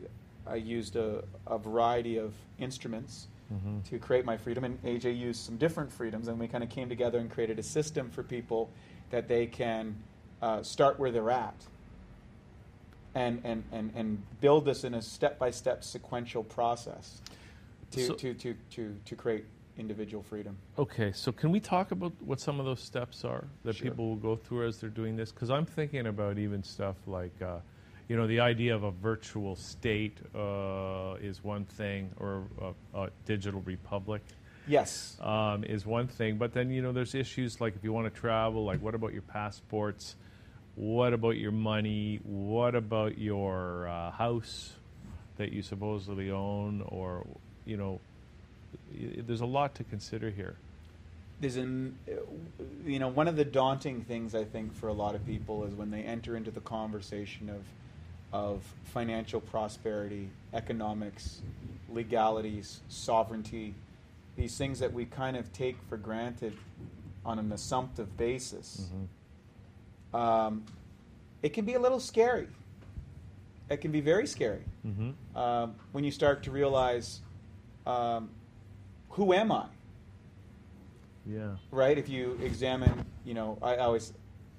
I used a, a variety of instruments Mm-hmm. to create my freedom, and AJ used some different freedoms, and we kind of came together and created a system for people that they can uh, start where they're at and, and, and, and build this in a step by step sequential process to, So- to, to, to, to create individual freedom. Okay, so can we talk about what some of those steps are that Sure. people will go through as they're doing this? Because I'm thinking about even stuff like, uh, you know, the idea of a virtual state uh, is one thing, or a, a digital republic Yes. um, is one thing. But then, you know, there's issues like if you want to travel, like what about your passports? What about your money? What about your uh, house that you supposedly own? Or, you know, there's a lot to consider here. There's an, you know, one of the daunting things I think for a lot of people is when they enter into the conversation of, of financial prosperity, economics, legalities, sovereignty, these things that we kind of take for granted on an assumptive basis. Um, it can be a little scary. It can be very scary Mm-hmm. um, when you start to realize um, who am I? Yeah. right? If you examine, you know, I always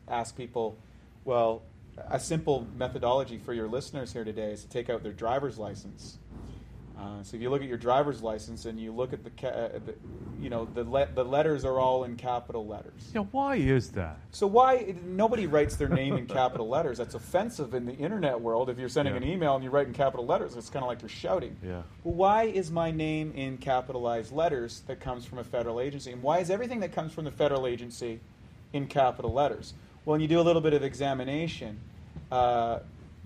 ask people, well, a simple methodology for your listeners here today is to take out their driver's license. Uh, so if you look at your driver's license and you look at the, ca- uh, the you know, the le- the letters are all in capital letters. Yeah, why is that? So why nobody writes their name in capital letters? That's offensive in the internet world. If you're sending Yeah. an email and you write in capital letters, it's kind of like you're shouting. Yeah. Well, why is my name in capitalized letters that comes from a federal agency? And why is everything that comes from the federal agency in capital letters? Well, when you do a little bit of examination, uh,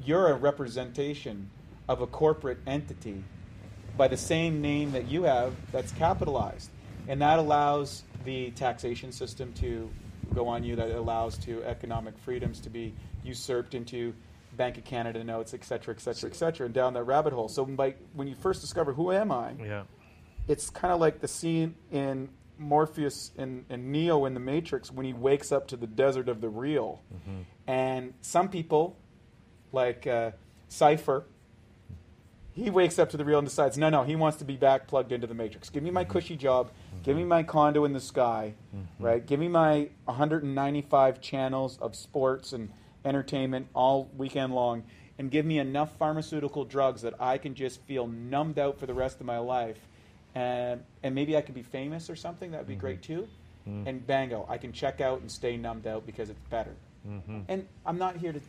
you're a representation of a corporate entity by the same name that you have that's capitalized. And that allows the taxation system to go on you, that allows to economic freedoms to be usurped into Bank of Canada notes, et cetera, et cetera, et cetera, and down that rabbit hole. So by, when you first discover who am I, Yeah. it's kind of like the scene in Morpheus and, and Neo in the Matrix when he wakes up to the desert of the real. And some people, like uh, Cypher, he wakes up to the real and decides, no, no, he wants to be back plugged into the Matrix. Give me my mm-hmm. cushy job. Mm-hmm. Give me my condo in the sky, mm-hmm. right? Give me my 195 channels of sports and entertainment all weekend long, and give me enough pharmaceutical drugs that I can just feel numbed out for the rest of my life, and and maybe I could be famous or something. That would be great too. And bango, I can check out and stay numbed out because it's better. Mm-hmm. And I'm not here to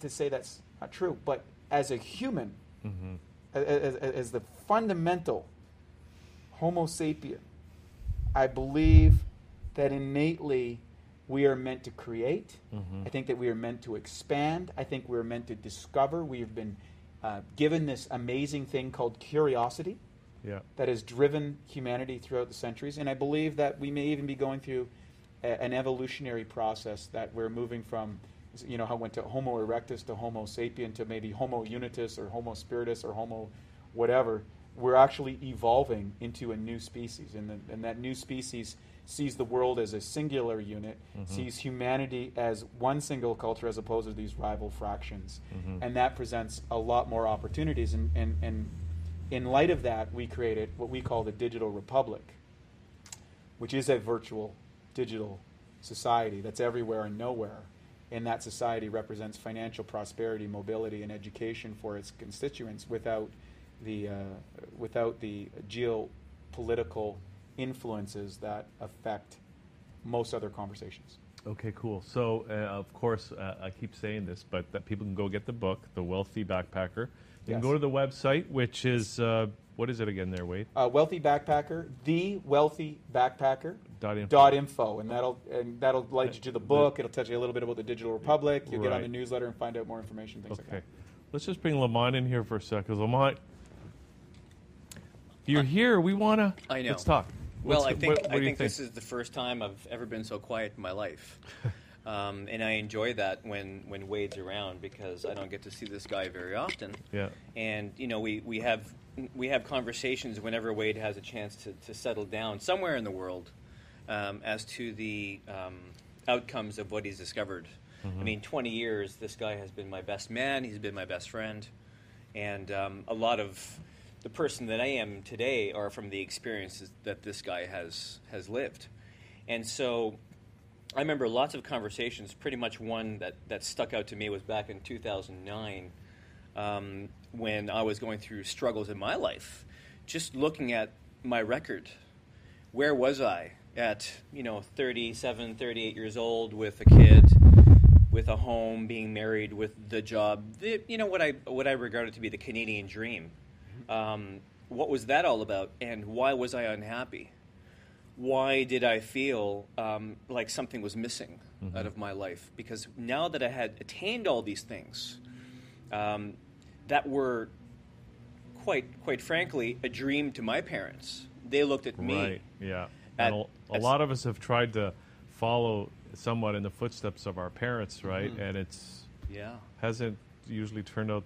to say that's not true, but as a human, Mm-hmm. As, as, the fundamental Homo sapien, I believe that innately we are meant to create. I think that we are meant to expand. I think we're meant to discover. We have been uh, given this amazing thing called curiosity Yeah. that has driven humanity throughout the centuries. And I believe that we may even be going through a, an evolutionary process that we're moving from, you know, how it went to Homo erectus to Homo sapien to maybe Homo unitus or Homo spiritus or Homo whatever. We're actually evolving into a new species. And, the, and that new species sees the world as a singular unit, mm-hmm. sees humanity as one single culture as opposed to these rival fractions. Mm-hmm. And that presents a lot more opportunities. And, and, and in light of that, we created what we call the Digital Republic, which is a virtual digital society that's everywhere and nowhere. And that society represents financial prosperity, mobility, and education for its constituents without the, uh, without the geopolitical influences that affect most other conversations. Okay, cool. So, uh, of course, uh, I keep saying this, but that people can go get the book, The Wealthy Backpacker. You can go to the website, which is, uh, what is it again there, Wade? Uh, wealthy backpacker, the wealthy backpacker. Dot info. Dot info, and that'll and that'll lead you to the book. It'll tell you a little bit about the Digital Republic. You'll get on the newsletter and find out more information, things like Okay. that. Let's just bring Lamont in here for a sec, because Lamont, if you're here, we want to. I know. Let's talk. Well, What's I think what- what I do you think, this is the first time I've ever been so quiet in my life, um, and I enjoy that when when Wade's around because I don't get to see this guy very often. Yeah. And you know, we, we have we have conversations whenever Wade has a chance to, to settle down somewhere in the world um, as to the um, outcomes of what he's discovered. I mean, 20 years, this guy has been my best man. He's been my best friend, and um, a lot of the person that I am today are from the experiences that this guy has has lived. And so, I remember lots of conversations. Pretty much one that that stuck out to me was back in 2009 um, when I was going through struggles in my life. Just looking at my record, where was I at, you know, 37, 38 years old with a kid, with a home, being married, with the job, the, you know, what I, what I regarded to be the Canadian dream. Um, what was that all about, and why was I unhappy? Why did I feel um, like something was missing out of my life? Because now that I had attained all these things, um, that were quite quite frankly a dream to my parents. They looked at me. Right. Yeah. at- and a, a lot of us have tried to follow somewhat in the footsteps of our parents, right? Mm-hmm. And it's Yeah. hasn't usually turned out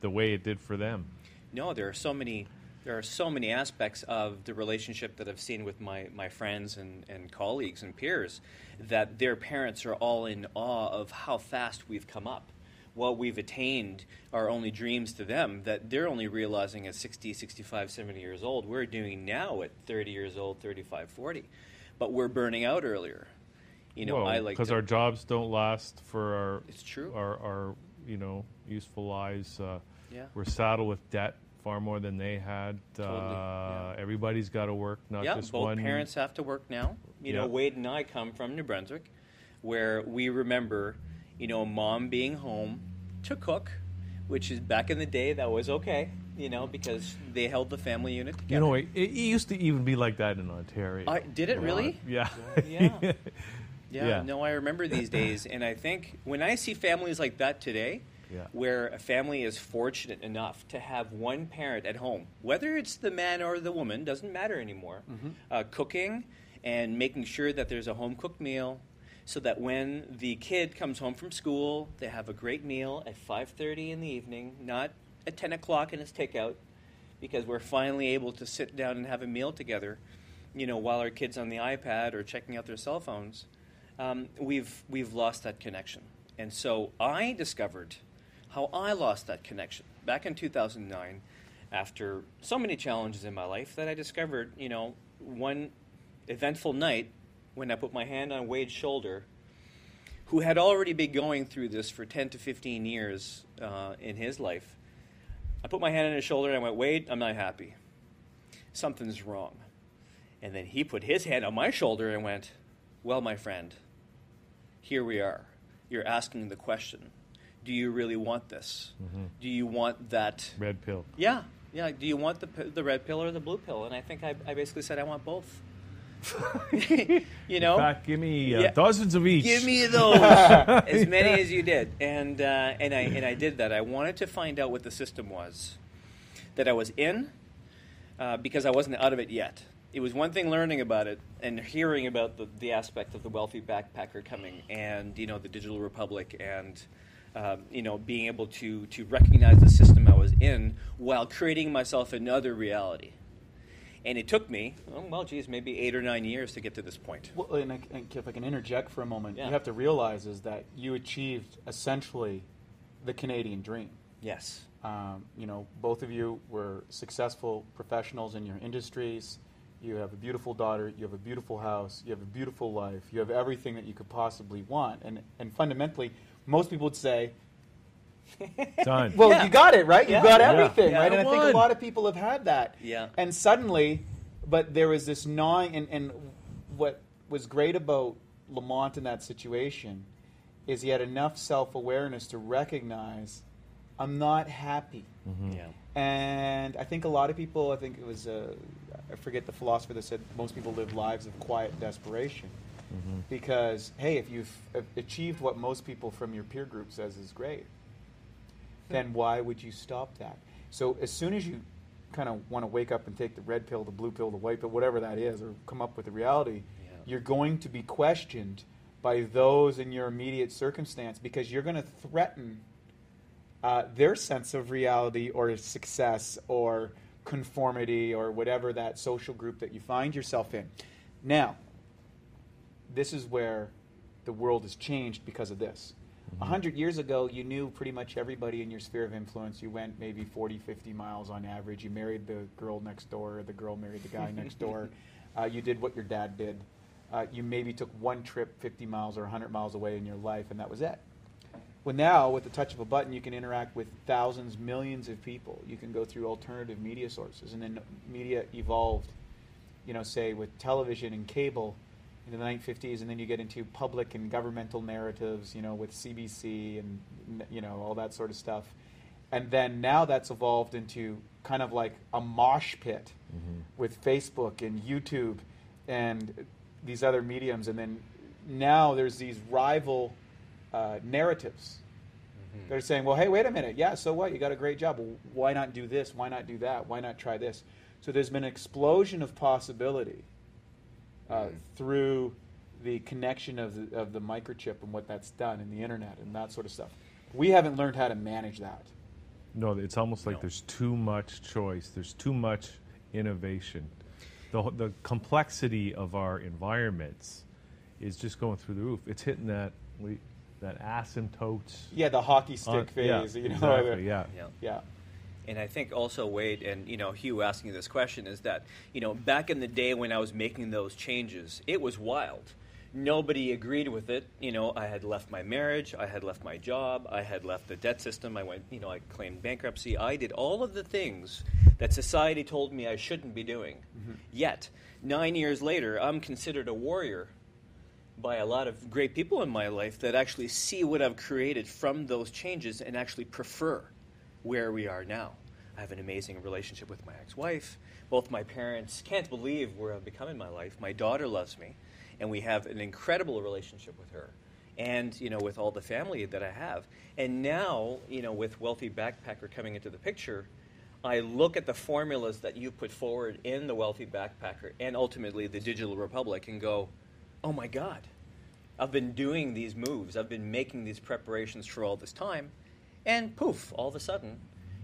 the way it did for them. No, there are so many there are so many aspects of the relationship that I've seen with my, my friends and, and colleagues and peers that their parents are all in awe of how fast we've come up. What we've attained are only dreams to them that they're only realizing at 60, 65, 70 years old. We're doing now at 30 years old, 35, 40. But we're burning out earlier. You know, I like because our jobs don't last for our It's true. our, our you know useful lives. Uh, Yeah. We're saddled with debt far more than they had. Totally, Uh, yeah. Everybody's got to work, not yeah, just both one. parents have to work now. You know, Wade and I come from New Brunswick, where we remember, you know, mom being home to cook, which is back in the day that was okay, you know, because they held the family unit together. You know, it, it used to even be like that in Ontario. I- did it really? Yeah. Yeah. Yeah, Yeah. no, I remember these days, and I think when I see families like that today, Yeah. where a family is fortunate enough to have one parent at home, whether it's the man or the woman, doesn't matter anymore, uh, cooking and making sure that there's a home cooked meal, so that when the kid comes home from school, they have a great meal at 5:30 in the evening, not at 10 o'clock and it's takeout, because we're finally able to sit down and have a meal together, you know, while our kids on the iPad or checking out their cell phones. Um, we've we've lost that connection, and so I discovered how I lost that connection back in 2009, after so many challenges in my life that I discovered, you know, one eventful night when I put my hand on Wade's shoulder, who had already been going through this for 10 to 15 years uh, in his life. I put my hand on his shoulder and I went, Wade, I'm not happy. Something's wrong. And then he put his hand on my shoulder and went, Well, my friend, here we are. You're asking the question Do you really want this? Do you want that? Red pill. Yeah, yeah. Do you want the, the red pill or the blue pill? And I think I, I basically said I want both. you know, In fact, give me uh, Yeah. dozens of each. Give me those, as many as you did, and uh, and I and I did that. I wanted to find out what the system was that I was in, uh, because I wasn't out of it yet. It was one thing learning about it and hearing about the, the aspect of the wealthy backpacker coming, and you know the digital republic, and um, you know being able to to recognize the system I was in while creating myself another reality. And it took me, oh, well, geez, maybe eight or nine years to get to this point. Well, and, I, and if I can interject for a moment, Yeah. you have to realize is that you achieved essentially the Canadian dream. Yes. Um, you know, both of you were successful professionals in your industries. You have a beautiful daughter. You have a beautiful house. You have a beautiful life. You have everything that you could possibly want. And and fundamentally, most people would say, Done. "Well, Yeah. you got it right. You got everything Yeah. right." And I I think won. a lot of people have had that. Yeah. And suddenly, but there was this gnawing. And, and what was great about Lamont in that situation is he had enough self awareness to recognize, I'm not happy. Yeah. And I think a lot of people, I think it was, uh, I forget the philosopher that said most people live lives of quiet desperation. Because, hey, if you've achieved what most people from your peer group says is great, then why would you stop that? So as soon as you kind of want to wake up and take the red pill, the blue pill, the white pill, whatever that is, or come up with a reality, Yeah. you're going to be questioned by those in your immediate circumstance because you're going to threaten uh, their sense of reality or success or conformity or whatever that social group that you find yourself in. Now, this is where the world has changed because of this. A hundred years ago, you knew pretty much everybody in your sphere of influence. You went maybe 40, 50 miles on average. You married the girl next door, the girl married the guy next door. Uh, you did what your dad did. Uh, you maybe took one trip 50 miles or 100 miles away in your life, and that was it. Well, now with the touch of a button, you can interact with thousands, millions of people. You can go through alternative media sources, and then media evolved. You know, say with television and cable in the 1950s, and then you get into public and governmental narratives. You know, with CBC and you know all that sort of stuff. And then now that's evolved into kind of like a mosh pit with Facebook and YouTube and these other mediums. And then now there's these rival uh, narratives. They're saying, well, hey, wait a minute. Yeah, so what? You got a great job. Well, why not do this? Why not do that? Why not try this? So there's been an explosion of possibility uh, through the connection of the, of the microchip and what that's done in the internet and that sort of stuff. We haven't learned how to manage that. No, it's almost like No. there's too much choice. There's too much innovation. The, the complexity of our environments is just going through the roof. It's hitting that we, that asymptote. Yeah, the hockey stick on- yeah, phase. you know, exactly, yeah. Yeah. yeah. And I think also Wade and you know Hugh asking this question is that you know back in the day when I was making those changes, it was wild. Nobody agreed with it. You know, I had left my marriage, I had left my job, I had left the debt system. I went, you know, I claimed bankruptcy. I did all of the things that society told me I shouldn't be doing. Mm-hmm. Yet, nine years later, I'm considered a warrior by a lot of great people in my life that actually see what I've created from those changes and actually prefer where we are now. I have an amazing relationship with my ex wife. Both my parents can't believe where I've become in my life. My daughter loves me, and we have an incredible relationship with her. And, you know, with all the family that I have. And now, you know, with Wealthy Backpacker coming into the picture, I look at the formulas that you put forward in the Wealthy Backpacker and ultimately the Digital Republic and go, oh my God, I've been doing these moves, I've been making these preparations for all this time, and poof, all of a sudden,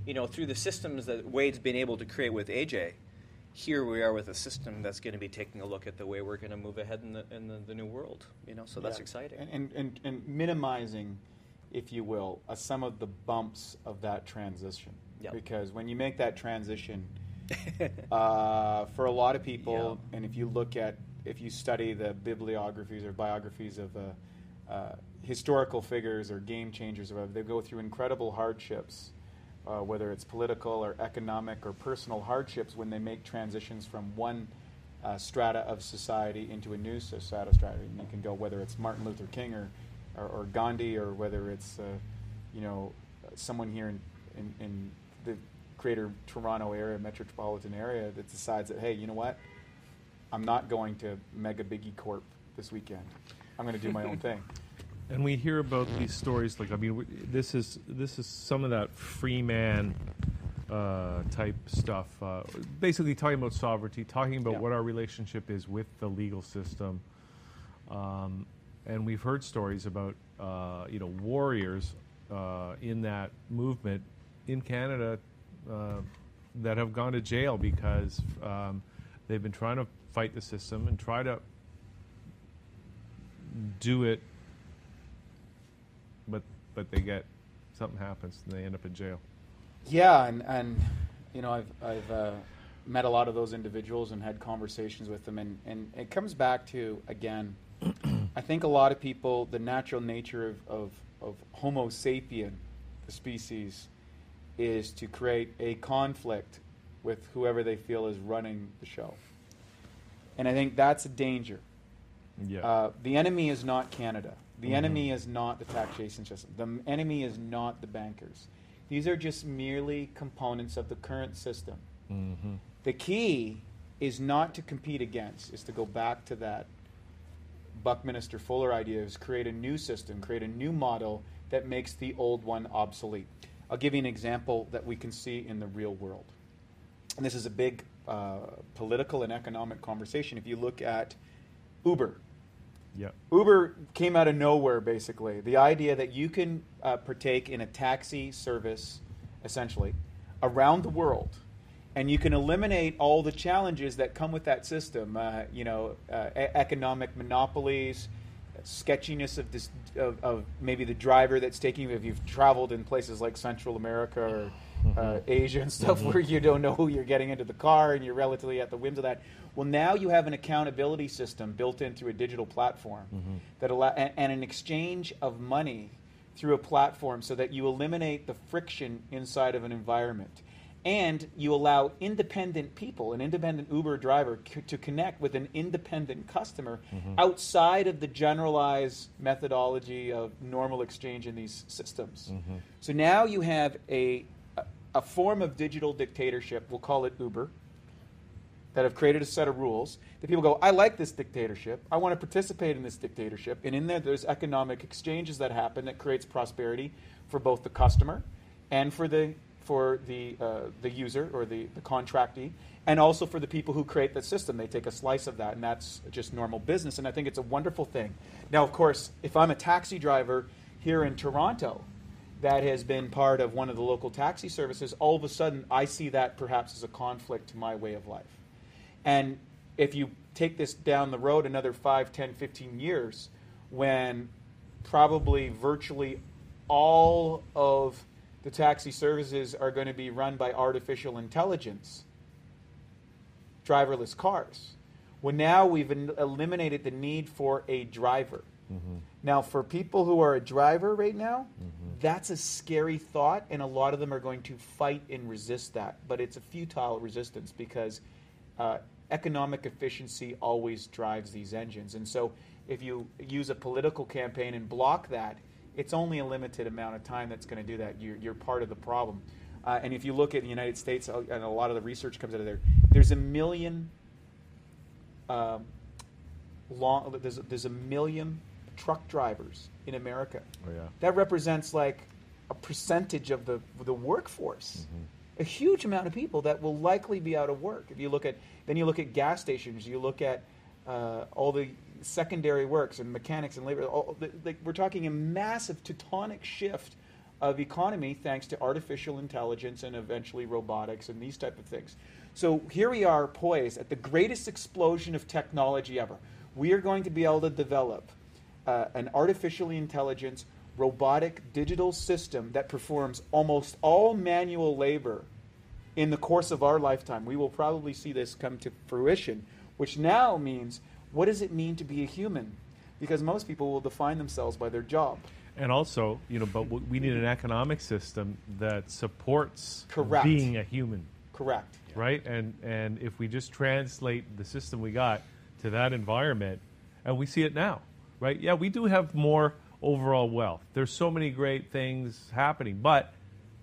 you know, through the systems that Wade's been able to create with AJ, here we are with a system that's going to be taking a look at the way we're going to move ahead in the, in the, the new world. You know, so that's Yeah. exciting. And, and, and, and minimizing, if you will, uh, some of the bumps of that transition. Yep. Because when you make that transition, uh, for a lot of people, Yeah. and if you look at, if you study the bibliographies or biographies of uh, uh, historical figures or game changers, or whatever, they go through incredible hardships, uh, whether it's political or economic or personal hardships when they make transitions from one uh, strata of society into a new strata strata. And you can go whether it's Martin Luther King or, or, or Gandhi or whether it's, uh, you know, someone here in, in, in the greater Toronto area, metropolitan area, that decides that, hey, you know what? I'm not going to Mega Biggie Corp this weekend. I'm going to do my own thing. And we hear about these stories like I mean, this is this is some of that free man uh, type stuff. Uh, basically, talking about sovereignty, talking about Yeah. what our relationship is with the legal system. Um, and we've heard stories about uh, you know warriors uh, in that movement in Canada uh, that have gone to jail because um, they've been trying to fight the system and try to do it, but but they get something happens and they end up in jail. Yeah, and, and you know, I've, I've uh, met a lot of those individuals and had conversations with them, and, and it comes back to, again, I think a lot of people, the natural nature of, of, of Homo sapien, the species, is to create a conflict with whoever they feel is running the show. And I think that's a danger. Yeah. Uh, the enemy is not Canada. The Mhm. enemy is not the taxation system. The m- enemy is not the bankers. These are just merely components of the current system. mm-hmm. The key is not to compete against, is to go back to that Buckminster Fuller idea is create a new system, create a new model that makes the old one obsolete. I'll give you an example that we can see in the real world. And this is a big uh, political and economic conversation. If you look at Uber, Yeah. Uber came out of nowhere, basically. The idea that you can uh, partake in a taxi service, essentially, around the world, and you can eliminate all the challenges that come with that system. Uh, you know, uh, e- economic monopolies, sketchiness of, this, of, of maybe the driver that's taking you. If you've traveled in places like Central America or uh, Asia and stuff, where you don't know who you're getting into the car and you're relatively at the whims of that. Well, now you have an accountability system built in through a digital platform mm-hmm. that allow and, and an exchange of money through a platform so that you eliminate the friction inside of an environment. And you allow independent people an independent uber driver c- to connect with an independent customer mm-hmm. outside of the generalized methodology of normal exchange in these systems. Mm-hmm. So now you have a, a form of digital dictatorship. We'll call it uber that have created a set of rules that people go, I like this dictatorship. I want to participate in this dictatorship. And in there, there's economic exchanges that happen that creates prosperity for both the customer and for the for the uh, the user or the, the contractee, and also for the people who create the system. They take a slice of that, and that's just normal business. And I think it's a wonderful thing. Now, of course, if I'm a taxi driver here in Toronto, that has been part of one of the local taxi services, all of a sudden I see that perhaps as a conflict to my way of life. And if you take this down the road another 5, 10, 15 years, when probably virtually all of the taxi services are going to be run by artificial intelligence, driverless cars. Well, now we've eliminated the need for a driver. Now, for people who are a driver right now, that's a scary thought, and a lot of them are going to fight and resist that. But it's a futile resistance because uh, economic efficiency always drives these engines. And so, if you use a political campaign and block that, it's only a limited amount of time that's going to do that. You're, you're part of the problem. Uh, and if you look at the United States, uh, and a lot of the research comes out of there, there's a million um, long, there's, there's a million truck drivers in America. Oh yeah. That represents like a percentage of the the workforce. A huge amount of people that will likely be out of work. If you look at then you look at gas stations, you look at uh, all the secondary works and mechanics and labor. All, we're talking a massive tectonic shift of economy thanks to artificial intelligence and eventually robotics and these type of things. So here we are poised at the greatest explosion of technology ever. We are going to be able to develop uh, an artificially intelligence robotic digital system that performs almost all manual labor in the course of our lifetime. We will probably see this come to fruition, which now means what does it mean to be a human? Because most people will define themselves by their job. And also, you know, but we need an economic system that supports Correct. being a human, Correct. right? And and if we just translate the system we got to that environment, and we see it now, right? Yeah, we do have more overall wealth. There's so many great things happening, but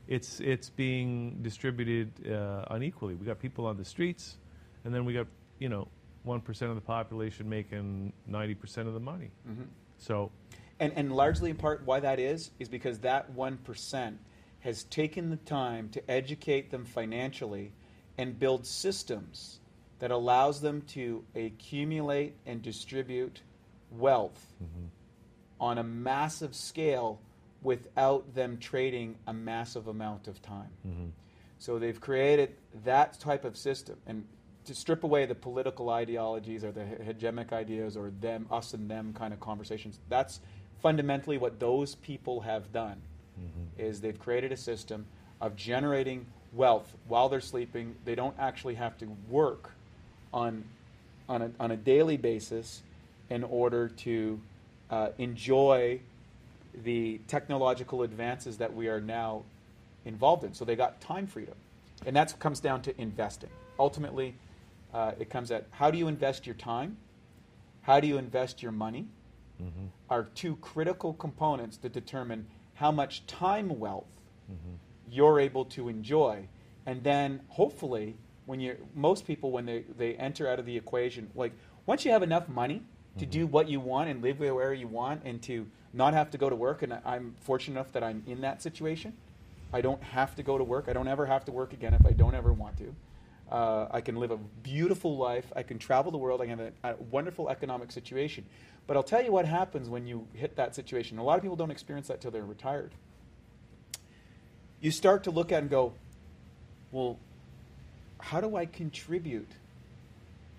it's it's being distributed uh, unequally. We got people on the streets, and then we got you know one percent of the population making ninety percent of the money. So And, and largely in part why that is, is because that 1% has taken the time to educate them financially and build systems that allows them to accumulate and distribute wealth on a massive scale without them trading a massive amount of time. So they've created that type of system, and to strip away the political ideologies or the hegemonic ideas or them, us and them kind of conversations. That's fundamentally what those people have done. Is they've created a system of generating wealth while they're sleeping. They don't actually have to work on on a, on a daily basis in order to uh, enjoy the technological advances that we are now involved in. So they got time freedom. And that comes down to investing. Ultimately, uh, it comes at how do you invest your time? How do you invest your money? Mm-hmm. Are two critical components to determine how much time wealth mm-hmm. you're able to enjoy. And then hopefully, when you most people when they, they enter out of the equation, like once you have enough money to mm-hmm. do what you want and live where you want and to not have to go to work, and I'm fortunate enough that I'm in that situation. I don't have to go to work. I don't ever have to work again if I don't ever want to. Uh, I can live a beautiful life. I can travel the world. I can have a, a wonderful economic situation. But I'll tell you what happens when you hit that situation. A lot of people don't experience that till they're retired. You start to look at and go, well, how do I contribute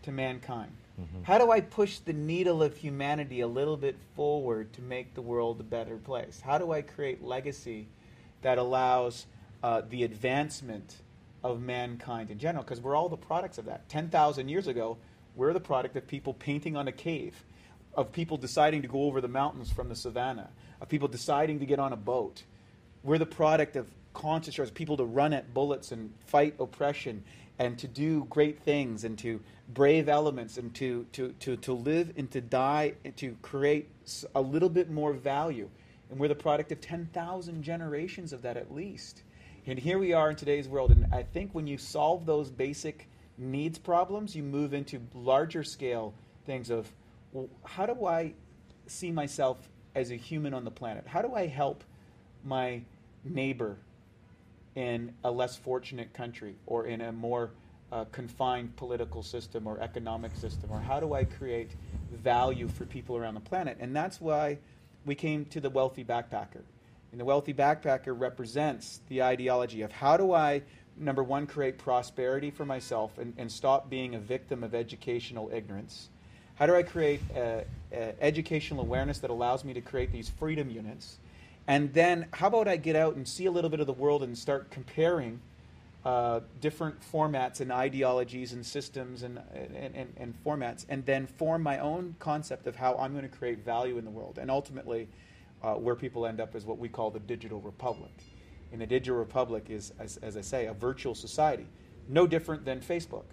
to mankind? How do I push the needle of humanity a little bit forward to make the world a better place? How do I create legacy that allows uh, the advancement of mankind in general? Because we're all the products of that. 10,000 years ago, we're the product of people painting on a cave, of people deciding to go over the mountains from the savannah, of people deciding to get on a boat. We're the product of conscious choice, people to run at bullets and fight oppression and to do great things and to brave elements and to, to, to, to live and to die and to create a little bit more value. And we're the product of 10,000 generations of that at least. And here we are in today's world. And I think when you solve those basic needs problems, you move into larger scale things of well, how do I see myself as a human on the planet? How do I help my neighbor in a less fortunate country or in a more uh, confined political system or economic system? Or how do I create value for people around the planet? And that's why we came to the wealthy backpacker. And the wealthy backpacker represents the ideology of how do I, number one, create prosperity for myself and, and stop being a victim of educational ignorance. How do I create uh, uh, educational awareness that allows me to create these freedom units? And then, how about I get out and see a little bit of the world and start comparing uh, different formats and ideologies and systems and, and, and, and formats, and then form my own concept of how I'm going to create value in the world. And ultimately, uh, where people end up is what we call the digital republic. And the digital republic is, as, as I say, a virtual society, no different than Facebook.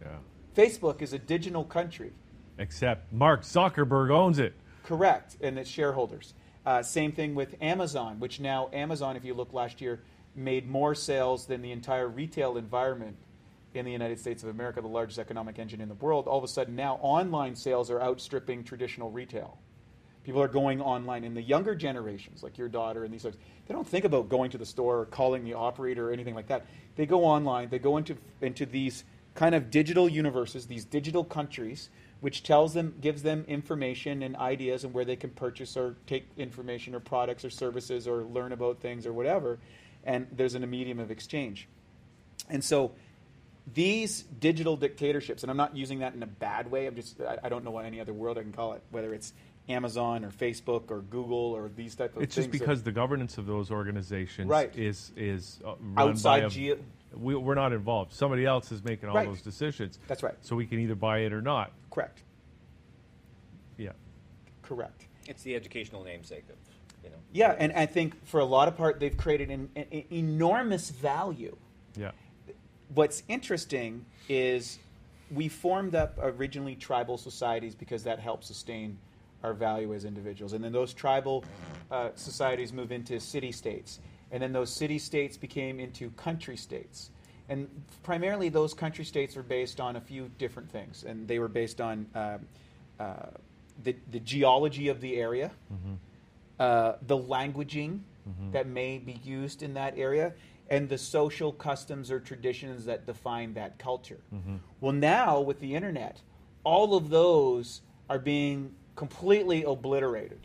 yeah. Facebook is a digital country. Except Mark Zuckerberg owns it. Correct, and its shareholders. Uh, same thing with Amazon, which now Amazon, if you look last year, made more sales than the entire retail environment in the United States of America, the largest economic engine in the world. All of a sudden, now online sales are outstripping traditional retail. People are going online, and the younger generations, like your daughter and these others, they don't think about going to the store or calling the operator or anything like that. They go online. They go into into these kind of digital universes, these digital countries, which tells them, gives them information and ideas and where they can purchase or take information or products or services or learn about things or whatever. And there's a medium of exchange. And so these digital dictatorships, and I'm not using that in a bad way. I'm just I, I don't know what any other word I can call it, whether it's Amazon or Facebook or Google or these type of It's things. It's just because the governance of those organizations Right. is is uh, run Outside by a, geo- we, we're not involved. Somebody else is making all Right. those decisions. That's right. So we can either buy it or not. correct, Yeah. correct. It's the educational namesake of, you know. Yeah, and I think for a lot of part they've created an, an enormous value. Yeah. What's interesting is we formed up originally tribal societies because that helps sustain our value as individuals. And then those tribal uh, societies move into city states. And then those city states became into country states. and primarily those country states were based on a few different things, and they were based on uh, uh, the the geology of the area, uh, the languaging that may be used in that area, and the social customs or traditions that define that culture. Well, now with the internet, all of those are being completely obliterated.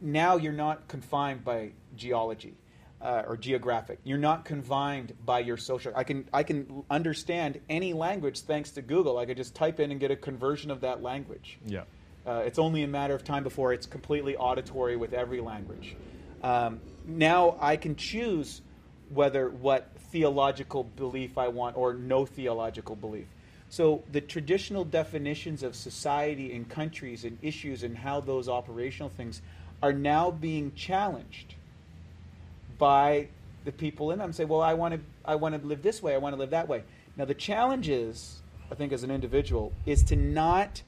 Now you're not confined by geology uh, or geographic. You're not confined by your social. I can I can understand any language thanks to Google. I could just type in and get a conversion of that language. Yeah. Uh, it's only a matter of time before it's completely auditory with every language. Um, now I can choose whether what theological belief I want or no theological belief. So the traditional definitions of society and countries and issues and how those operational things are now being challenged by the people in them. Say, well, I want to, I want to live this way. I want to live that way. Now the challenge is, I think, as an individual, is to not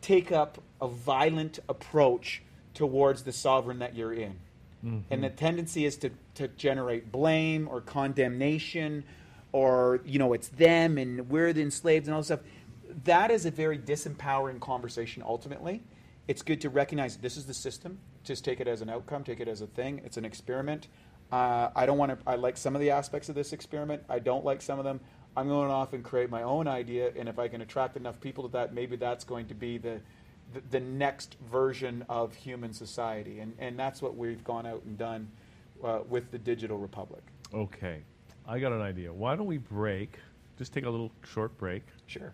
take up a violent approach towards the sovereign that you're in. Mm-hmm. And the tendency is to, to generate blame or condemnation or, you know, it's them and we're the enslaved and all this stuff. That is a very disempowering conversation ultimately. It's good to recognize this is the system. Just take it as an outcome, take it as a thing. It's an experiment. Uh, I don't want to, I like some of the aspects of this experiment. I don't like some of them. I'm going off and create my own idea, and if I can attract enough people to that, maybe that's going to be the, the, the next version of human society. And, and that's what we've gone out and done uh, with the Digital Republic. Okay. I got an idea. Why don't we break? Just take a little short break. Sure.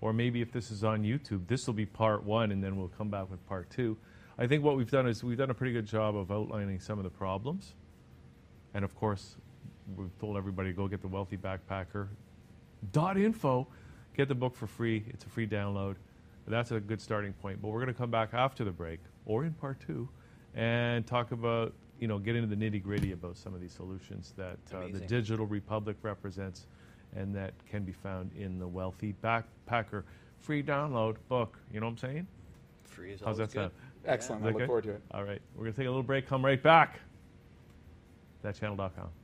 Or maybe if this is on YouTube, this will be part one, and then we'll come back with part two. I think what we've done is we've done a pretty good job of outlining some of the problems. And of course, we've told everybody to go get the Wealthy Backpacker dot info, get the book for free. It's a free download. That's a good starting point. But we're going to come back after the break or in part two and talk about, you know, get into the nitty gritty about some of these solutions that uh, the Digital Republic represents and that can be found in the Wealthy Backpacker free download book. You know what I'm saying? Free is How's always that sound? good. Excellent. Is I look good? forward to it. All right. We're going to take a little break, come right back. Thatchannel.com.